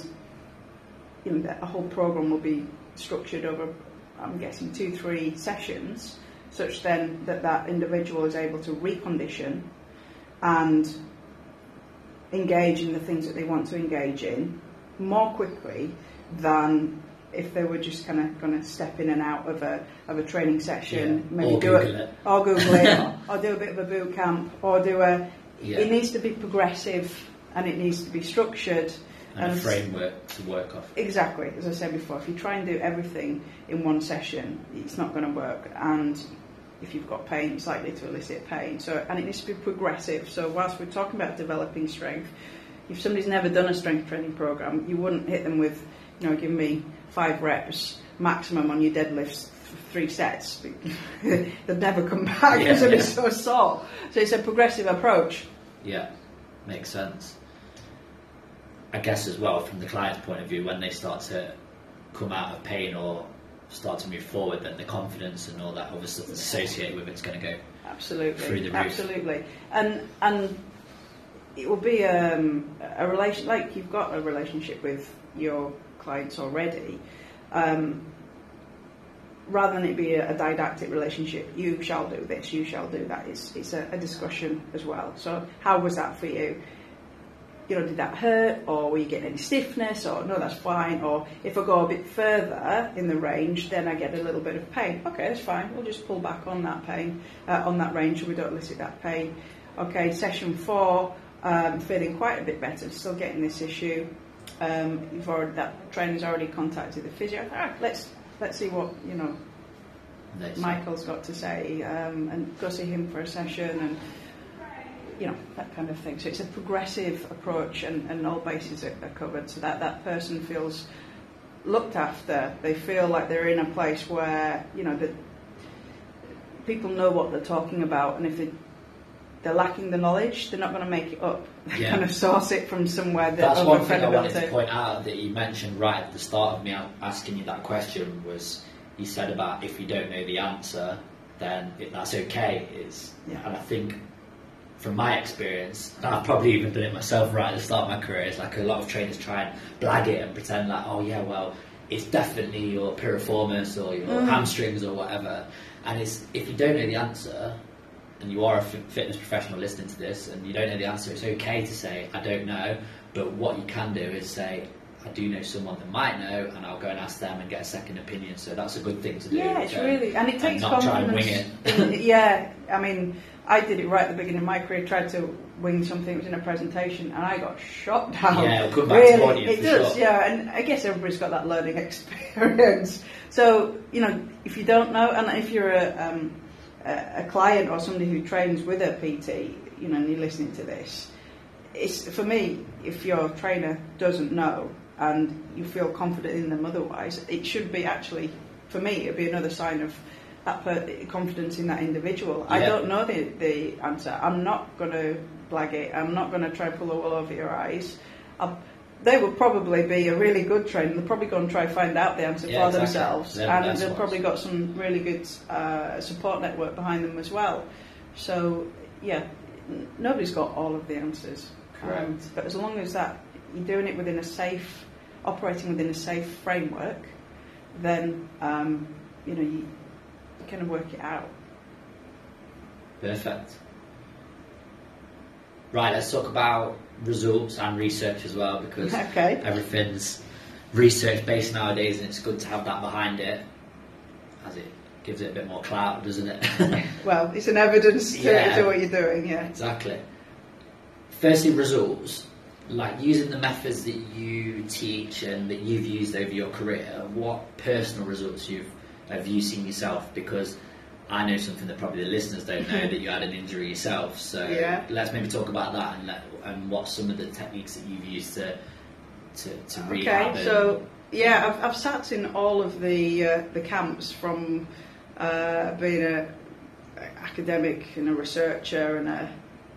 you know a whole program will be structured over I'm guessing two three sessions such then that that individual is able to recondition and engage in the things that they want to engage in more quickly than if they were just kind of going to step in and out of a of a training session, Yeah, maybe or do Google it, it. or Google it, or, or do a bit of a boot camp, or do a. Yeah. It needs to be progressive and it needs to be structured. And a framework to work off. Exactly, as I said before, if you try and do everything in one session, it's not going to work. And if you've got pain, it's likely to elicit pain. So, and it needs to be progressive. So, whilst we're talking about developing strength, if somebody's never done a strength training program, you wouldn't hit them with, you know, give me five reps maximum on your deadlifts three sets. They'd never come back Yeah, because they'd be so sore. So, it's a progressive approach. Yeah, makes sense. I guess as well from the client's point of view, when they start to come out of pain or start to move forward, then the confidence and all that other stuff that's associated with it's going to go. Absolutely, Through the roof. absolutely, and and it will be um, a relation like you've got a relationship with your clients already. Um, rather than it be a, a, didactic relationship, you shall do this, you shall do that. It's it's a, a discussion as well. So how was that for you? you know, did that hurt, or were you getting any stiffness, or no, that's fine, or if I go a bit further in the range, then I get a little bit of pain. Okay, that's fine. We'll just pull back on that pain, uh, on that range, so we don't elicit that pain. Okay, session four, um, feeling quite a bit better, still getting this issue. Um, you've already that trainer's already contacted the physio. Right, let's let's see what you know. Michael's got to say, um, and go see him for a session and you know, that kind of thing. So it's a progressive approach and, and all bases are, are covered so that that person feels looked after. They feel like they're in a place where, you know, that people know what they're talking about and if they, they're lacking the knowledge, they're not going to make it up. They yeah. kind of source it from somewhere that That's one thing I wanted to point out that you mentioned right at the start of me asking you that question was you said about if you don't know the answer, then it, that's okay. Is yeah. and I think from my experience, I've probably even done it myself right at the start of my career, it's like a lot of trainers try and blag it and pretend like, oh yeah, well, it's definitely your piriformis or your mm. hamstrings or whatever. And it's if you don't know the answer, and you are a fitness professional listening to this, and you don't know the answer, it's okay to say, I don't know. But what you can do is say, I do know someone that might know, and I'll go and ask them and get a second opinion. So that's a good thing to do. Yeah, it's really, and it takes and not confidence. Try and wing it. yeah, I mean, I did it right at the beginning of my career. Tried to wing something that was in a presentation, and I got shot down. Yeah, it'll come back really, to audience it does. Sure. Yeah, and I guess everybody's got that learning experience. So you know, if you don't know, and if you're a um, a client or somebody who trains with a PT, you know, and you're listening to this, it's for me. If your trainer doesn't know and you feel confident in them otherwise, it should be actually, for me, it'd be another sign of that per- confidence in that individual. Yeah. I don't know the, the answer. I'm not going to blag it. I'm not going to try to pull the wool over your eyes. I'll, they will probably be a really good trainer. They're probably going to try find out the answer yeah, for exactly. themselves, They're and they've probably got some really good uh, support network behind them as well. So yeah, n- nobody's got all of the answers. Correct. Um, but as long as that you're doing it within a safe, operating within a safe framework, then um, you know you, kind of work it out. Perfect. Right, let's talk about results and research as well because okay. everything's research based nowadays and it's good to have that behind it as it gives it a bit more clout, doesn't it? well, it's an evidence to, yeah, to what you're doing, yeah. Exactly. Firstly, results. Like using the methods that you teach and that you've used over your career, what personal results you've have you seen yourself? Because I know something that probably the listeners don't know that you had an injury yourself. So yeah. let's maybe talk about that and, let, and what some of the techniques that you've used to to, to rehab. Okay, so yeah, I've, I've sat in all of the uh, the camps from uh, being a academic and a researcher and a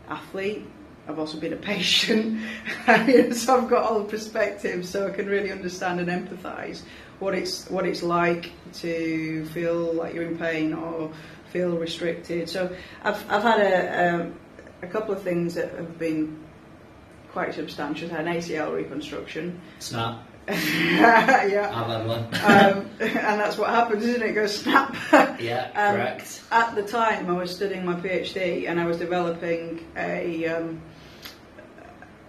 athlete. I've also been a patient, so I've got all the perspectives, so I can really understand and empathise what it's what it's like to feel like you're in pain or feel restricted. So I've I've had a um, a couple of things that have been quite substantial. Had an ACL reconstruction. Snap. yeah. I've had one. um, and that's what happens, isn't it? It goes snap. yeah, um, correct. At the time, I was studying my PhD and I was developing a um,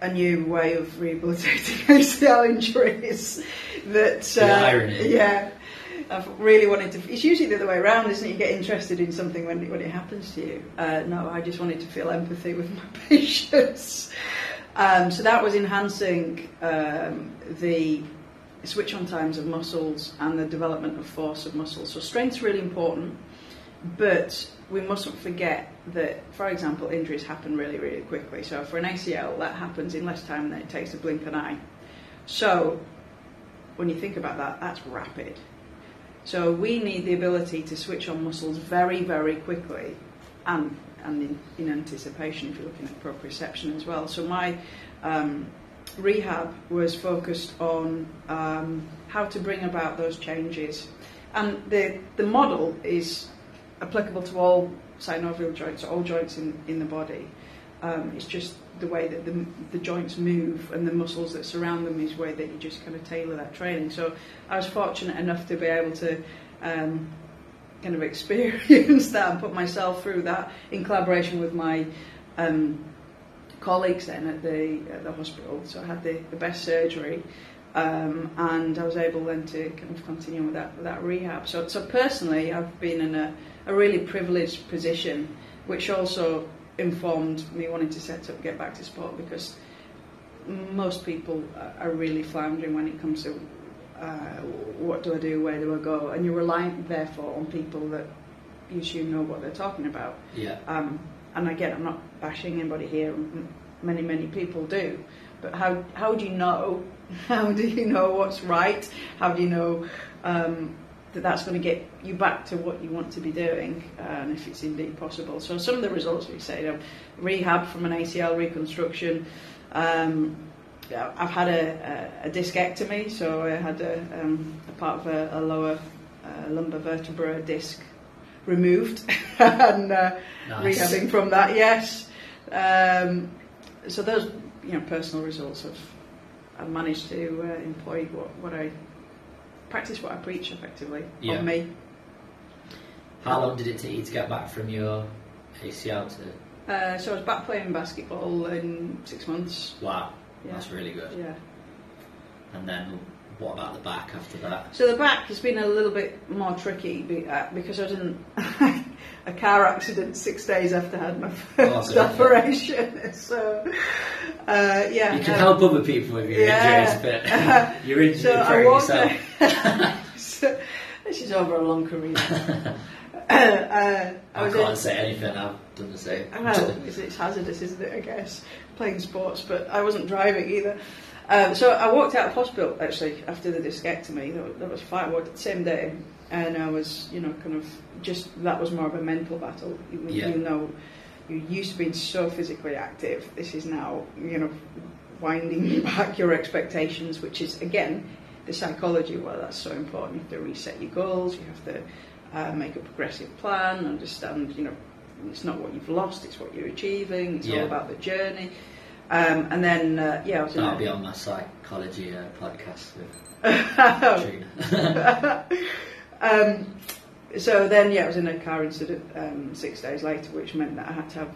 a new way of rehabilitating ACL injuries. That uh, irony. Yeah. I've really wanted to. It's usually the other way around, isn't it? You get interested in something when, when it happens to you. Uh, no, I just wanted to feel empathy with my patients. Um, so that was enhancing um, the switch on times of muscles and the development of force of muscles. So strength's really important, but we mustn't forget that, for example, injuries happen really, really quickly. So for an ACL, that happens in less time than it takes to blink an eye. So when you think about that, that's rapid. So we need the ability to switch on muscles very, very quickly and, and in, in anticipation if you're looking at proprioception as well. So my um, rehab was focused on um, how to bring about those changes. And the, the model is applicable to all synovial joints, all joints in, in the body. Um, it's just the way that the, the joints move and the muscles that surround them is way that you just kind of tailor that training. So I was fortunate enough to be able to um, kind of experienced that and put myself through that in collaboration with my um, colleagues then at the at the hospital. So I had the, the best surgery. Um, and I was able then to kind of continue with that with that rehab. So, so personally, I've been in a, a really privileged position, which also informed me wanting to set up get back to sport because most people are really floundering when it comes to uh, what do I do, where do I go, and you're reliant therefore on people that you assume know what they're talking about. Yeah. Um, and again, I'm not bashing anybody here. Many, many people do. But how how do you know? How do you know what's right? How do you know um, that that's going to get you back to what you want to be doing, uh, and if it's indeed possible? So some of the results we say, you know, rehab from an ACL reconstruction. Um, I've had a, a, a, discectomy, so I had a, um, a part of a, a lower uh, lumbar vertebra disc removed and uh, nice. rehabbing from that. Yes, um, so those you know personal results of I've managed to uh, employ what, what I practice what I preach effectively yeah. on me. How long did it take you to get back from your ACL to? Uh, so I was back playing basketball in six months. Wow, yeah. that's really good. Yeah. And then what about the back after that? So the back has been a little bit more tricky uh, because I didn't. a car accident six days after I had my first oh, operation. so, uh, yeah. You can um, help other people with your yeah. injuries, but you're injured so I yourself. so, this is over a long career. uh, I, I can't in, say anything. I've done the same. Well, it's, hazardous, isn't it? I guess playing sports, but I wasn't driving either. Um, so I walked out of hospital actually after the discectomy. That was, that was fine. I walked the same day, and I was, you know, kind of just that was more of a mental battle. You, yeah. you know, you used to being so physically active. This is now, you know, winding back your expectations, which is again the psychology. Well, that's so important. You have to reset your goals. You have to uh, make a progressive plan. Understand, you know, it's not what you've lost; it's what you're achieving. It's yeah. all about the journey. Um, and then, uh, yeah, I was That'll be on my psychology uh, podcast with um, so then, yeah, I was in a car incident um, six days later, which meant that I had to have,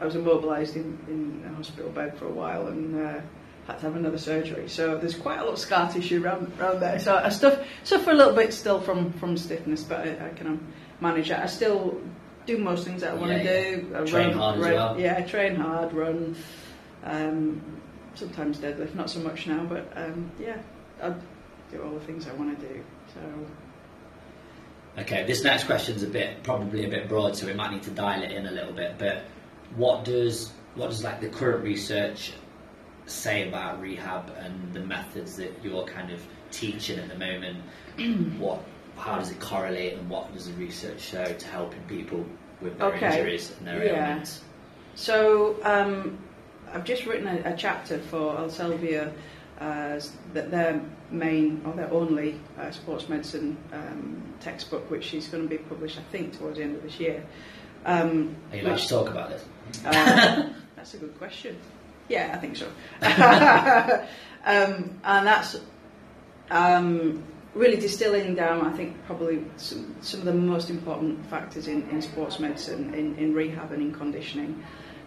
I was immobilised in, in a hospital bed for a while and uh, had to have another surgery. So there's quite a lot of scar tissue around, around there. So I stuff, suffer a little bit still from, from stiffness, but I, I of manage it. I still do most things that I want to yeah, do. I train run, hard run, as well. Yeah, I train hard, run. Um, sometimes deadlift, not so much now, but um, yeah, I do all the things I want to do. So. Okay, this next question's a bit probably a bit broad, so we might need to dial it in a little bit. But what does what does like the current research say about rehab and the methods that you're kind of teaching at the moment? what how does it correlate, and what does the research show to helping people with their okay. injuries and their yeah. ailments? So um, I've just written a, a chapter for Elsevier, uh, that their main or their only uh, sports medicine um, textbook, which is going to be published, I think, towards the end of this year. Um, Are you allowed to talk about this? Uh, that's a good question. Yeah, I think so. um, and that's um, really distilling down, I think, probably some, some of the most important factors in, in sports medicine, in, in rehab and in conditioning.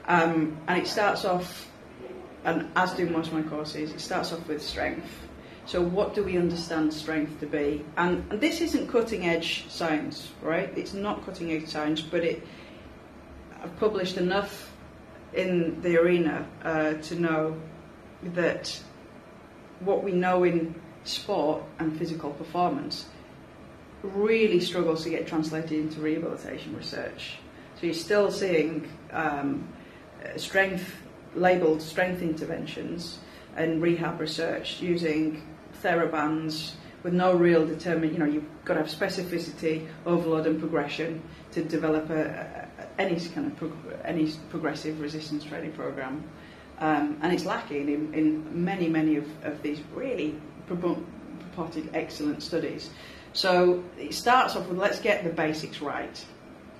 Um, and it starts off, and as do most of my courses, it starts off with strength. So, what do we understand strength to be? And, and this isn't cutting edge science, right? It's not cutting edge science, but it. I've published enough in the arena uh, to know that what we know in sport and physical performance really struggles to get translated into rehabilitation research. So you're still seeing um, strength labelled strength interventions and rehab research using therabands with no real determined, you know, you've got to have specificity, overload and progression to develop a, any kind of prog- any progressive resistance training program. Um, and it's lacking in, in many, many of, of these really purported excellent studies. So it starts off with let's get the basics right.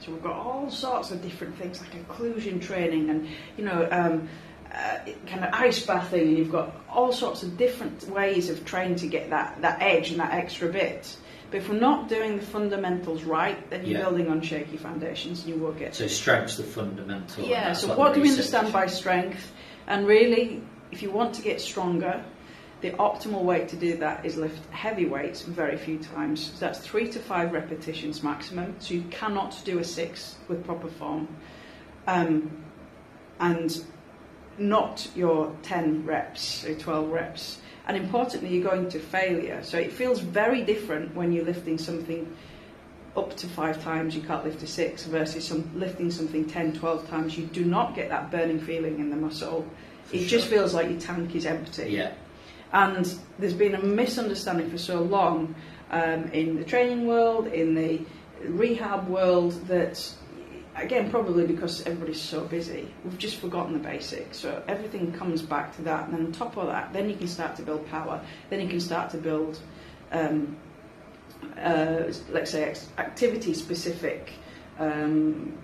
So we've got all sorts of different things like occlusion training and, you know, um, uh, kind of ice bathing, and you've got all sorts of different ways of trying to get that, that edge and that extra bit. But if we're not doing the fundamentals right, then you're Yeah. building on shaky foundations and you will get So strength's the fundamental. yeah, so what what do we understand by strength? And really, if you want to get stronger, the optimal way to do that is lift heavy weights very few times. So that's three to five repetitions maximum. So you cannot do a six with proper form. Um, and not your 10 reps or 12 reps. And importantly, you're going to failure. So it feels very different when you're lifting something up to five times, you can't lift to six, versus some, lifting something 10, 12 times, you do not get that burning feeling in the muscle. For it just feels like your tank is empty. Yeah, And there's been a misunderstanding for so long um, in the training world, in the rehab world, that again, probably because everybody's so busy, we've just forgotten the basics. So everything comes back to that. And then on top of that, then you can start to build power. Then you can start to build, um, uh, let's say, activity specific. Um,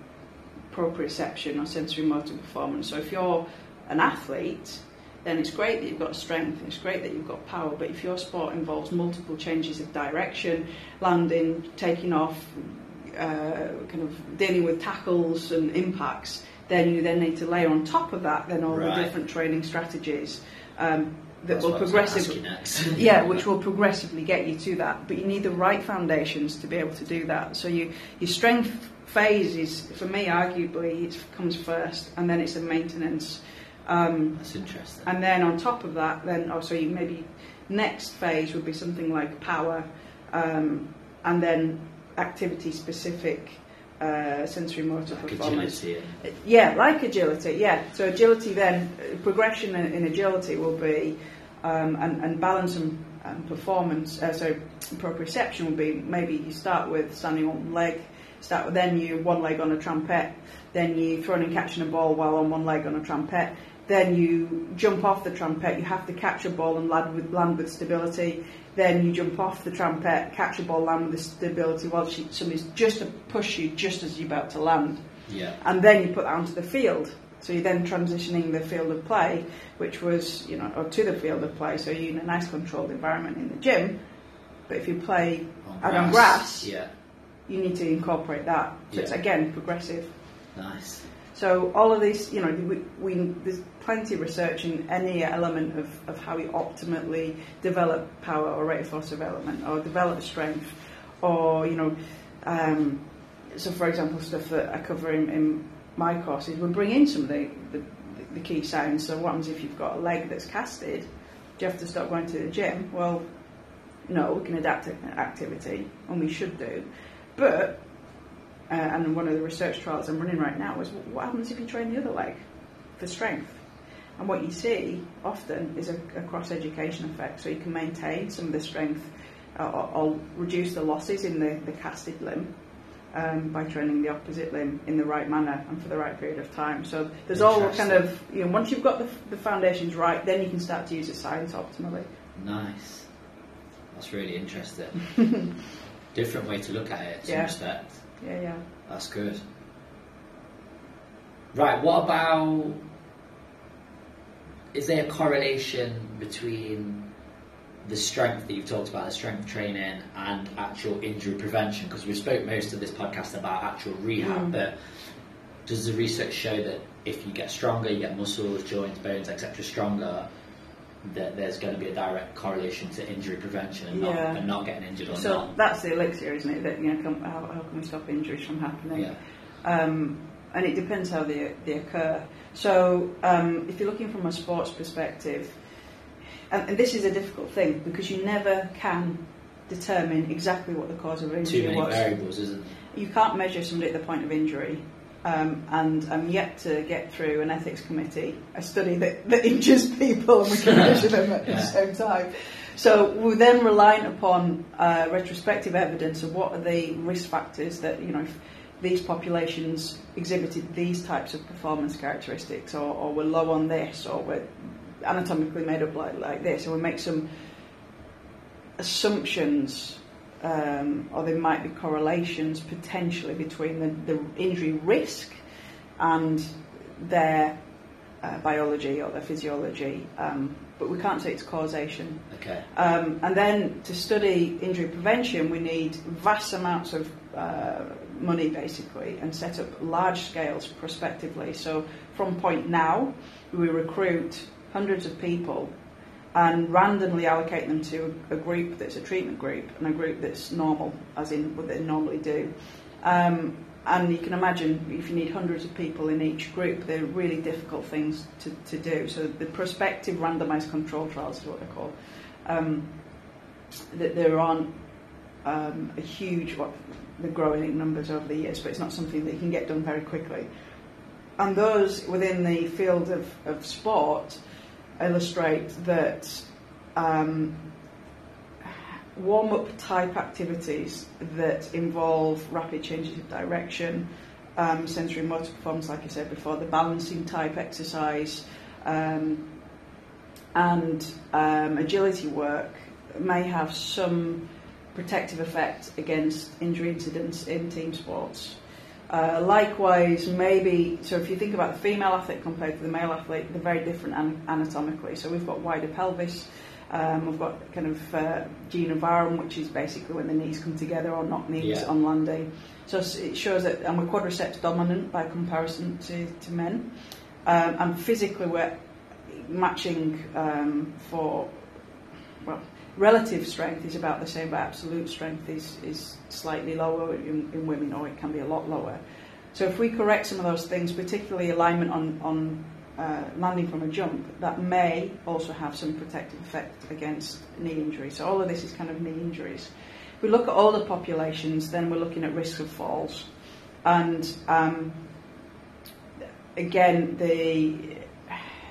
proprioception or sensory motor performance. So if you're an athlete, then it's great that you've got strength, it's great that you've got power, but if your sport involves multiple changes of direction, landing, taking off, uh, kind of dealing with tackles and impacts, then you then need to layer on top of that then all Right. the different training strategies um, that that's will what I was gonna ask progressively yeah, which will progressively get you to that. But you need the right foundations to be able to do that. So you, your strength phase is, for me, arguably, it comes first, and then it's a maintenance. Um, That's interesting. and then on top of that, then also you maybe next phase would be something like power, um, and then activity specific uh, sensory motor like performance. agility and Yeah, like agility. Yeah. So agility then uh, progression in, in agility will be um, and, and balance and, and performance. Uh, so proprioception will be maybe you start with standing on one leg, start with then you one leg on a trampette, then you throwing and catching a ball while on one leg on a trampette. Then you jump off the trampette. You have to catch a ball and land with land with stability. Then you jump off the trampette, catch a ball, land with the stability while she, somebody's just to push you just as you're about to land yeah, and then you put that onto the field. So you're then transitioning the field of play, which was, you know, or to the field of play. So you're in a nice controlled environment in the gym. But if you play out on grass, Yeah, you need to incorporate that. So it's again progressive. nice. So all of these, you know, we, we, plenty of research in any element of, of how we optimally develop power or rate of force development or develop strength or, you know, um, so for example, stuff that I cover in, in my courses, we bring in some of the, the, the key signs. So what happens if you've got a leg that's casted? Do you have to stop going to the gym? Well, no, we can adapt to activity, and we should do. But uh, and one of the research trials I'm running right now is what happens if you train the other leg for strength? And what you see often is a, a cross education effect. So you can maintain some of the strength uh, or, or reduce the losses in the, the casted limb um, by training the opposite limb in the right manner and for the right period of time. So there's all kind of, you know, once you've got the, the foundations right, then you can start to use the science optimally. Nice. That's really interesting. Different way to look at it, Yeah. respect. Yeah, yeah. That's good. Right, what about. Is there a correlation between the strength that you've talked about, the strength training, and actual injury prevention? Because we spoke most of this podcast about actual rehab, Mm. but does the research show that if you get stronger, you get muscles, joints, bones, etc., stronger, that there's going to be a direct correlation to injury prevention and, not, and not getting injured or So not? that's the elixir, isn't it? That you know, come, how, how can we stop injuries from happening? Yeah. Um, and it depends how they, they occur. So um, if you're looking from a sports perspective, and, and this is a difficult thing because you never can determine exactly what the cause of injury Too many was. variables, isn't it? You can't measure somebody at the point of injury. Um, and I'm yet to get through an ethics committee, a study that, that injures people and we can measure them at Yeah. the same time. So we're then reliant upon uh, retrospective evidence of what are the risk factors that, you know, if these populations exhibited these types of performance characteristics or, or were low on this or were anatomically made up like, like this, and we make some assumptions um, or there might be correlations potentially between the, the injury risk and their uh, biology or their physiology, um, but we can't say it's causation. Okay. Um, and then to study injury prevention, we need vast amounts of uh, money basically and set up large scales prospectively. So from point now, we recruit hundreds of people and randomly allocate them to a group that's a treatment group and a group that's normal, as in what they normally do. Um, and you can imagine if you need hundreds of people in each group, they're really difficult things to, to do. So the prospective randomized control trials is what they're called. Um, that there aren't um, a huge, what they're growing numbers over the years, but it's not something that you can get done very quickly. And those within the field of, of sport illustrate that um, warm up type activities that involve rapid changes of direction, um, sensory motor performance, like I said before, the balancing type exercise, um, and um, agility work may have some protective effect against injury incidents in team sports. Uh, likewise, maybe, so if you think about the female athlete compared to the male athlete, they're very different anatomically. So we've got wider pelvis, um, we've got kind of uh, genu varum, which is basically when the knees come together or knock knees Yeah. on landing. So it shows that, and we're quadriceps dominant by comparison to, to men. Um, and physically, we're matching um, for, well, relative strength is about the same, but absolute strength is, is slightly lower in, in women, or it can be a lot lower. So if we correct some of those things, particularly alignment on, on uh, landing from a jump, that may also have some protective effect against knee injury. So all of this is kind of knee injuries. If we look at older populations, then we're looking at risk of falls. And um, again, the,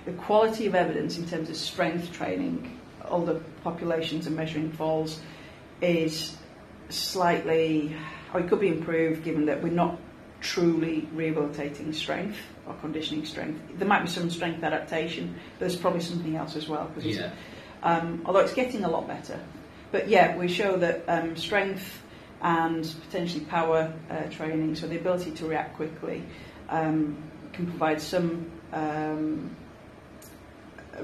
the quality of evidence in terms of strength training, older populations and measuring falls, is slightly, or it could be improved given that we're not truly rehabilitating strength or conditioning strength. There might be some strength adaptation, but there's probably something else as well. 'cause it's- Yeah. um, although it's getting a lot better. But yeah, we show that um, strength and potentially power uh, training, so the ability to react quickly, um, can provide some um,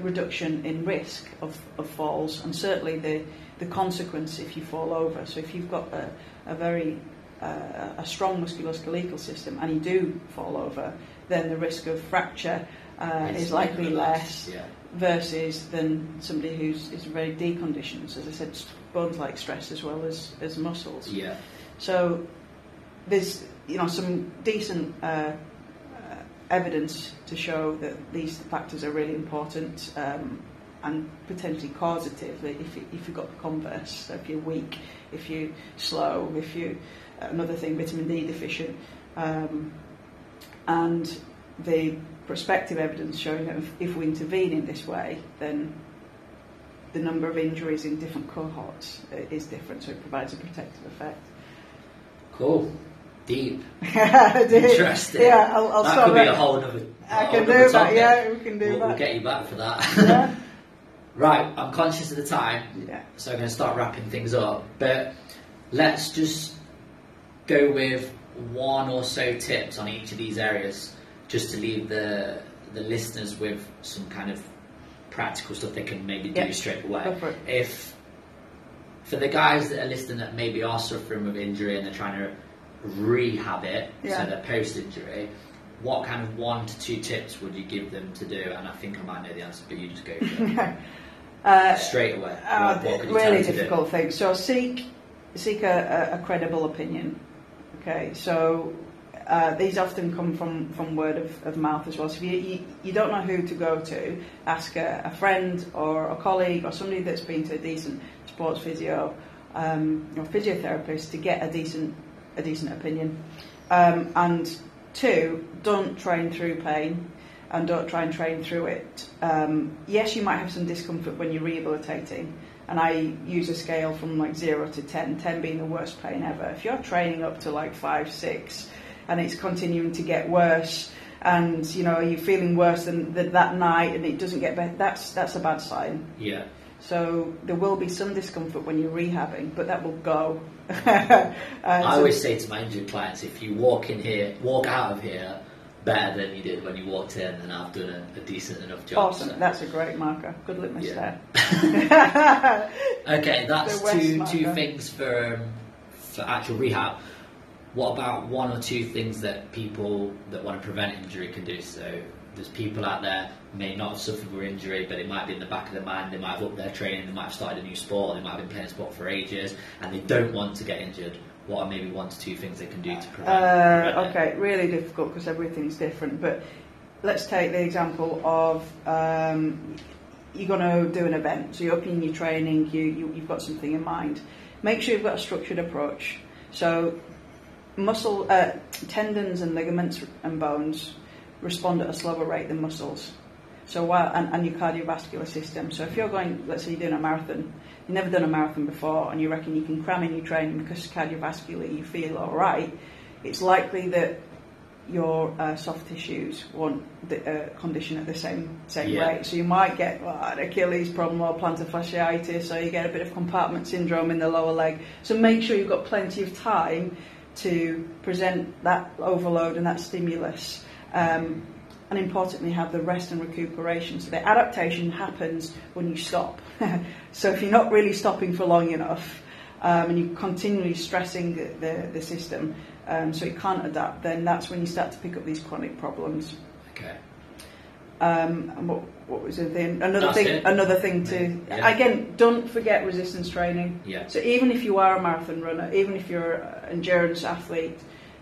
reduction in risk of, of falls and certainly the, the consequence if you fall over. So if you've got a, a very uh, a strong musculoskeletal system and you do fall over, then the risk of fracture uh, is likely less, Yeah. versus than somebody who's is very deconditioned. So as I said, bones like stress as well as, as muscles. Yeah. So there's you know some decent uh, evidence to show that these factors are really important um, and potentially causative if, you, if you've got the converse. So if you're weak, if you're slow, if you another thing, vitamin D deficient, um, and the prospective evidence showing that if, we intervene in this way, then the number of injuries in different cohorts uh, is different, so it provides a protective effect. Cool. Deep. Interesting. Interesting. Yeah, I'll, I'll that stop could be it. a whole other. I can do that. topic. Yeah, we can do We'll, we'll get you back for that. Yeah. right, I'm conscious of the time, yeah. so I'm going to start wrapping things up. But let's just go with one or so tips on each of these areas, just to leave the the listeners with some kind of practical stuff they can maybe do straight away. Go for it. If for the guys that are listening that maybe are suffering with injury and they're trying to rehab it, Yeah. so they're post injury. What kind of one to two tips would you give them to do? And I think I might know the answer, but you just go for it. Uh, straight away. Uh, what, what could you tell really difficult thing. So seek seek a, a, a credible opinion. Okay, so uh, these often come from, from word of, of mouth as well. So if you, you, you don't know who to go to, ask a, a friend or a colleague or somebody that's been to a decent sports physio um, or physiotherapist to get a decent a decent opinion. Um, and two, don't train through pain and don't try and train through it. Um, yes, you might have some discomfort when you're rehabilitating, and I use a scale from like zero to 10, 10 being the worst pain ever. If you're training up to like five, six, and it's continuing to get worse, and you know you're feeling worse than th- that night, and it doesn't get better, that's that's a bad sign. Yeah. So there will be some discomfort when you're rehabbing, but that will go. Uh, I always say to my injured clients, if you walk in here, walk out of here better than you did when you walked in, and I've done a, a decent enough job. Awesome. so- That's a great marker. Good litmus Yeah. there. Okay, that's two marker. two things for um, for actual rehab. What about one or two things that people that want to prevent injury can do? So there's people out there may not have suffered with injury, but it might be in the back of their mind. They might have upped their training. They might have started a new sport. They might have been playing sport for ages, and they don't want to get injured. What are maybe one to two things they can do to prevent? Uh, prevent it? okay, really difficult because everything's different. But let's take the example of um, you're going to do an event. So you're up in your training, you, you, you've got something in mind. Make sure you've got a structured approach. So muscle, uh, tendons and ligaments and bones respond at a slower rate than muscles. So while and, and your cardiovascular system. So if you're going, let's say you're doing a marathon, you've never done a marathon before, and you reckon you can cram in your training because cardiovascularly you feel all right, it's likely that your uh, soft tissues won't the, uh, condition at the same same Yeah. rate. So you might get well, an Achilles problem or plantar fasciitis, or you get a bit of compartment syndrome in the lower leg. So make sure you've got plenty of time to present that overload and that stimulus. Um, and importantly, have the rest and recuperation. So the adaptation happens when you stop. so if you're not really stopping for long enough, um, and you're continually stressing the, the, the system, um, so it can't adapt, then that's when you start to pick up these chronic problems. Okay. Um, and what, what was the thing? Another That's thing. it. Another thing to Yeah. again, don't forget resistance training. Yeah. So even if you are a marathon runner, even if you're an endurance athlete,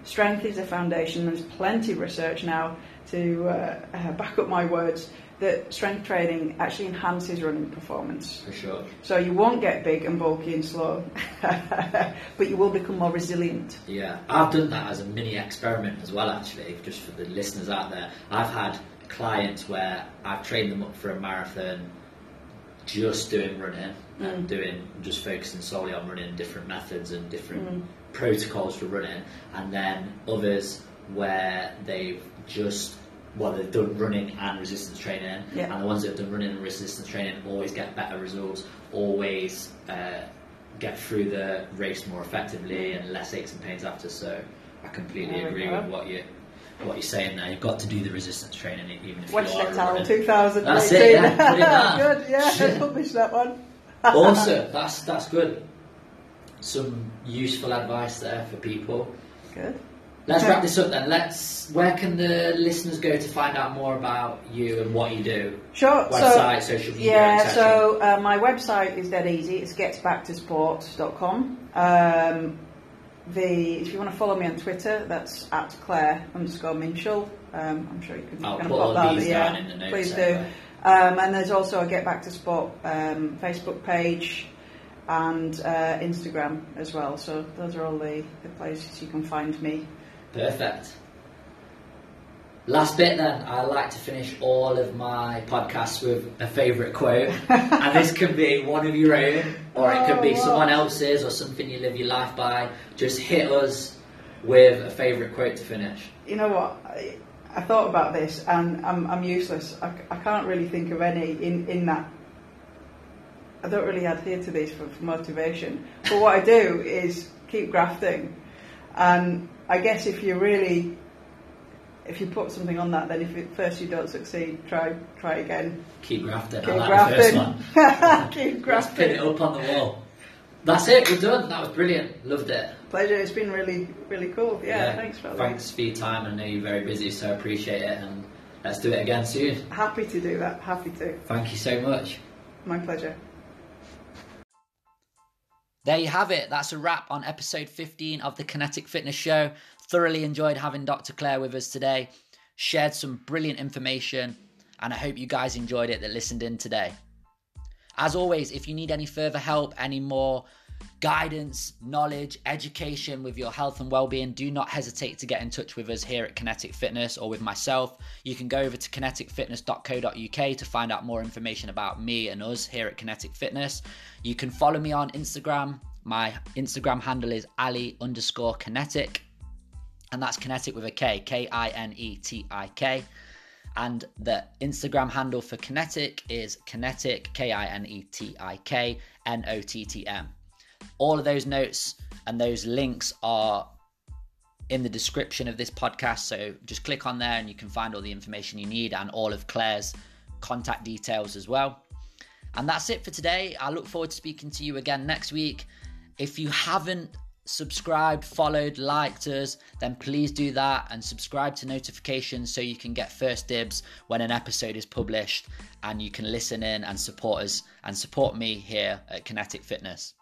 strength is a foundation. There's plenty of research now to uh, uh, back up my words that strength training actually enhances running performance. For sure. So you won't get big and bulky and slow, but you will become more resilient. Yeah, I've done that as a mini experiment as well, actually, just for the listeners out there. I've had clients where I've trained them up for a marathon just doing running and doing just focusing solely on running different methods and different protocols for running and then others where they've just well they've done running and resistance training Yeah. and the ones that have done running and resistance training always get better results always uh, get through the race more effectively and less aches and pains after so I completely There agree with what you what you're saying there you've got to do the resistance training even if West you are running. 2018. That's it, yeah. Good, yeah, publish that one. awesome. That's that's good. Some useful advice there for people. Good. Let's Okay. wrap this up then. Let's. Where can the listeners go to find out more about you and what you do? Sure. Website, so, social media, Yeah, etc. so uh, my website is dead easy. It's getsbacktosport.com. Um, the if you want to follow me on Twitter, that's at Claire underscore Minshull. Um, I'm sure you can I'll put of all pop that. these yeah, down in the notes please do. Um, and there's also a Get Back to Sport um, Facebook page and uh, Instagram as well. So those are all the, the places you can find me. Perfect. Last bit then, I like to finish all of my podcasts with a favourite quote. and this can be one of your own, or it could be Oh, someone else's, or something you live your life by. Just hit us with a favourite quote to finish. You know what? I, I thought about this and I'm, I'm useless. I, I can't really think of any in, in that. I don't really adhere to these for, for motivation. But what I do is keep grafting. And I guess if you really, if you put something on that, then if at first you don't succeed, try try again. Keep grafting. Keep I like the first grafting. one. keep Let's pin it up on the wall. That's it, we're done. That was brilliant. Loved it. Pleasure. It's been really really cool. Yeah. Thanks for Thanks for your time. I know you're very busy, so I appreciate it. And let's do it again soon. Happy to do that. Happy to. Thank you so much. My pleasure. There you have it. That's a wrap on episode 15 of the Kinetik Fitness Show. Thoroughly enjoyed having Dr. Claire with us today. Shared some brilliant information, and I hope you guys enjoyed it that listened in today. As always, if you need any further help, any more guidance, knowledge, education with your health and well-being, do not hesitate to get in touch with us here at Kinetik Fitness or with myself. You can go over to kinetikfitness.co.uk to find out more information about me and us here at Kinetik Fitness. You can follow me on Instagram. My Instagram handle is ali underscore kinetik, and that's kinetik with a K, K I N E T I K. And the Instagram handle for Kinetik is Kinetik, K I All of those notes and those links are in the description of this podcast. So just click on there and you can find all the information you need and all of Claire's contact details as well. And that's it for today. I look forward to speaking to you again next week. If you haven't subscribed, followed, liked us, then please do that and subscribe to notifications so you can get first dibs when an episode is published and you can listen in and support us and support me here at Kinetik Fitness.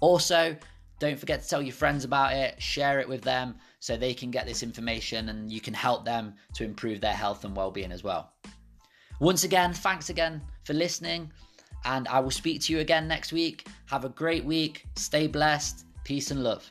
Also, don't forget to tell your friends about it, share it with them so they can get this information and you can help them to improve their health and well-being as well. Once again, thanks again for listening and I will speak to you again next week. Have a great week. Stay blessed. Peace and love.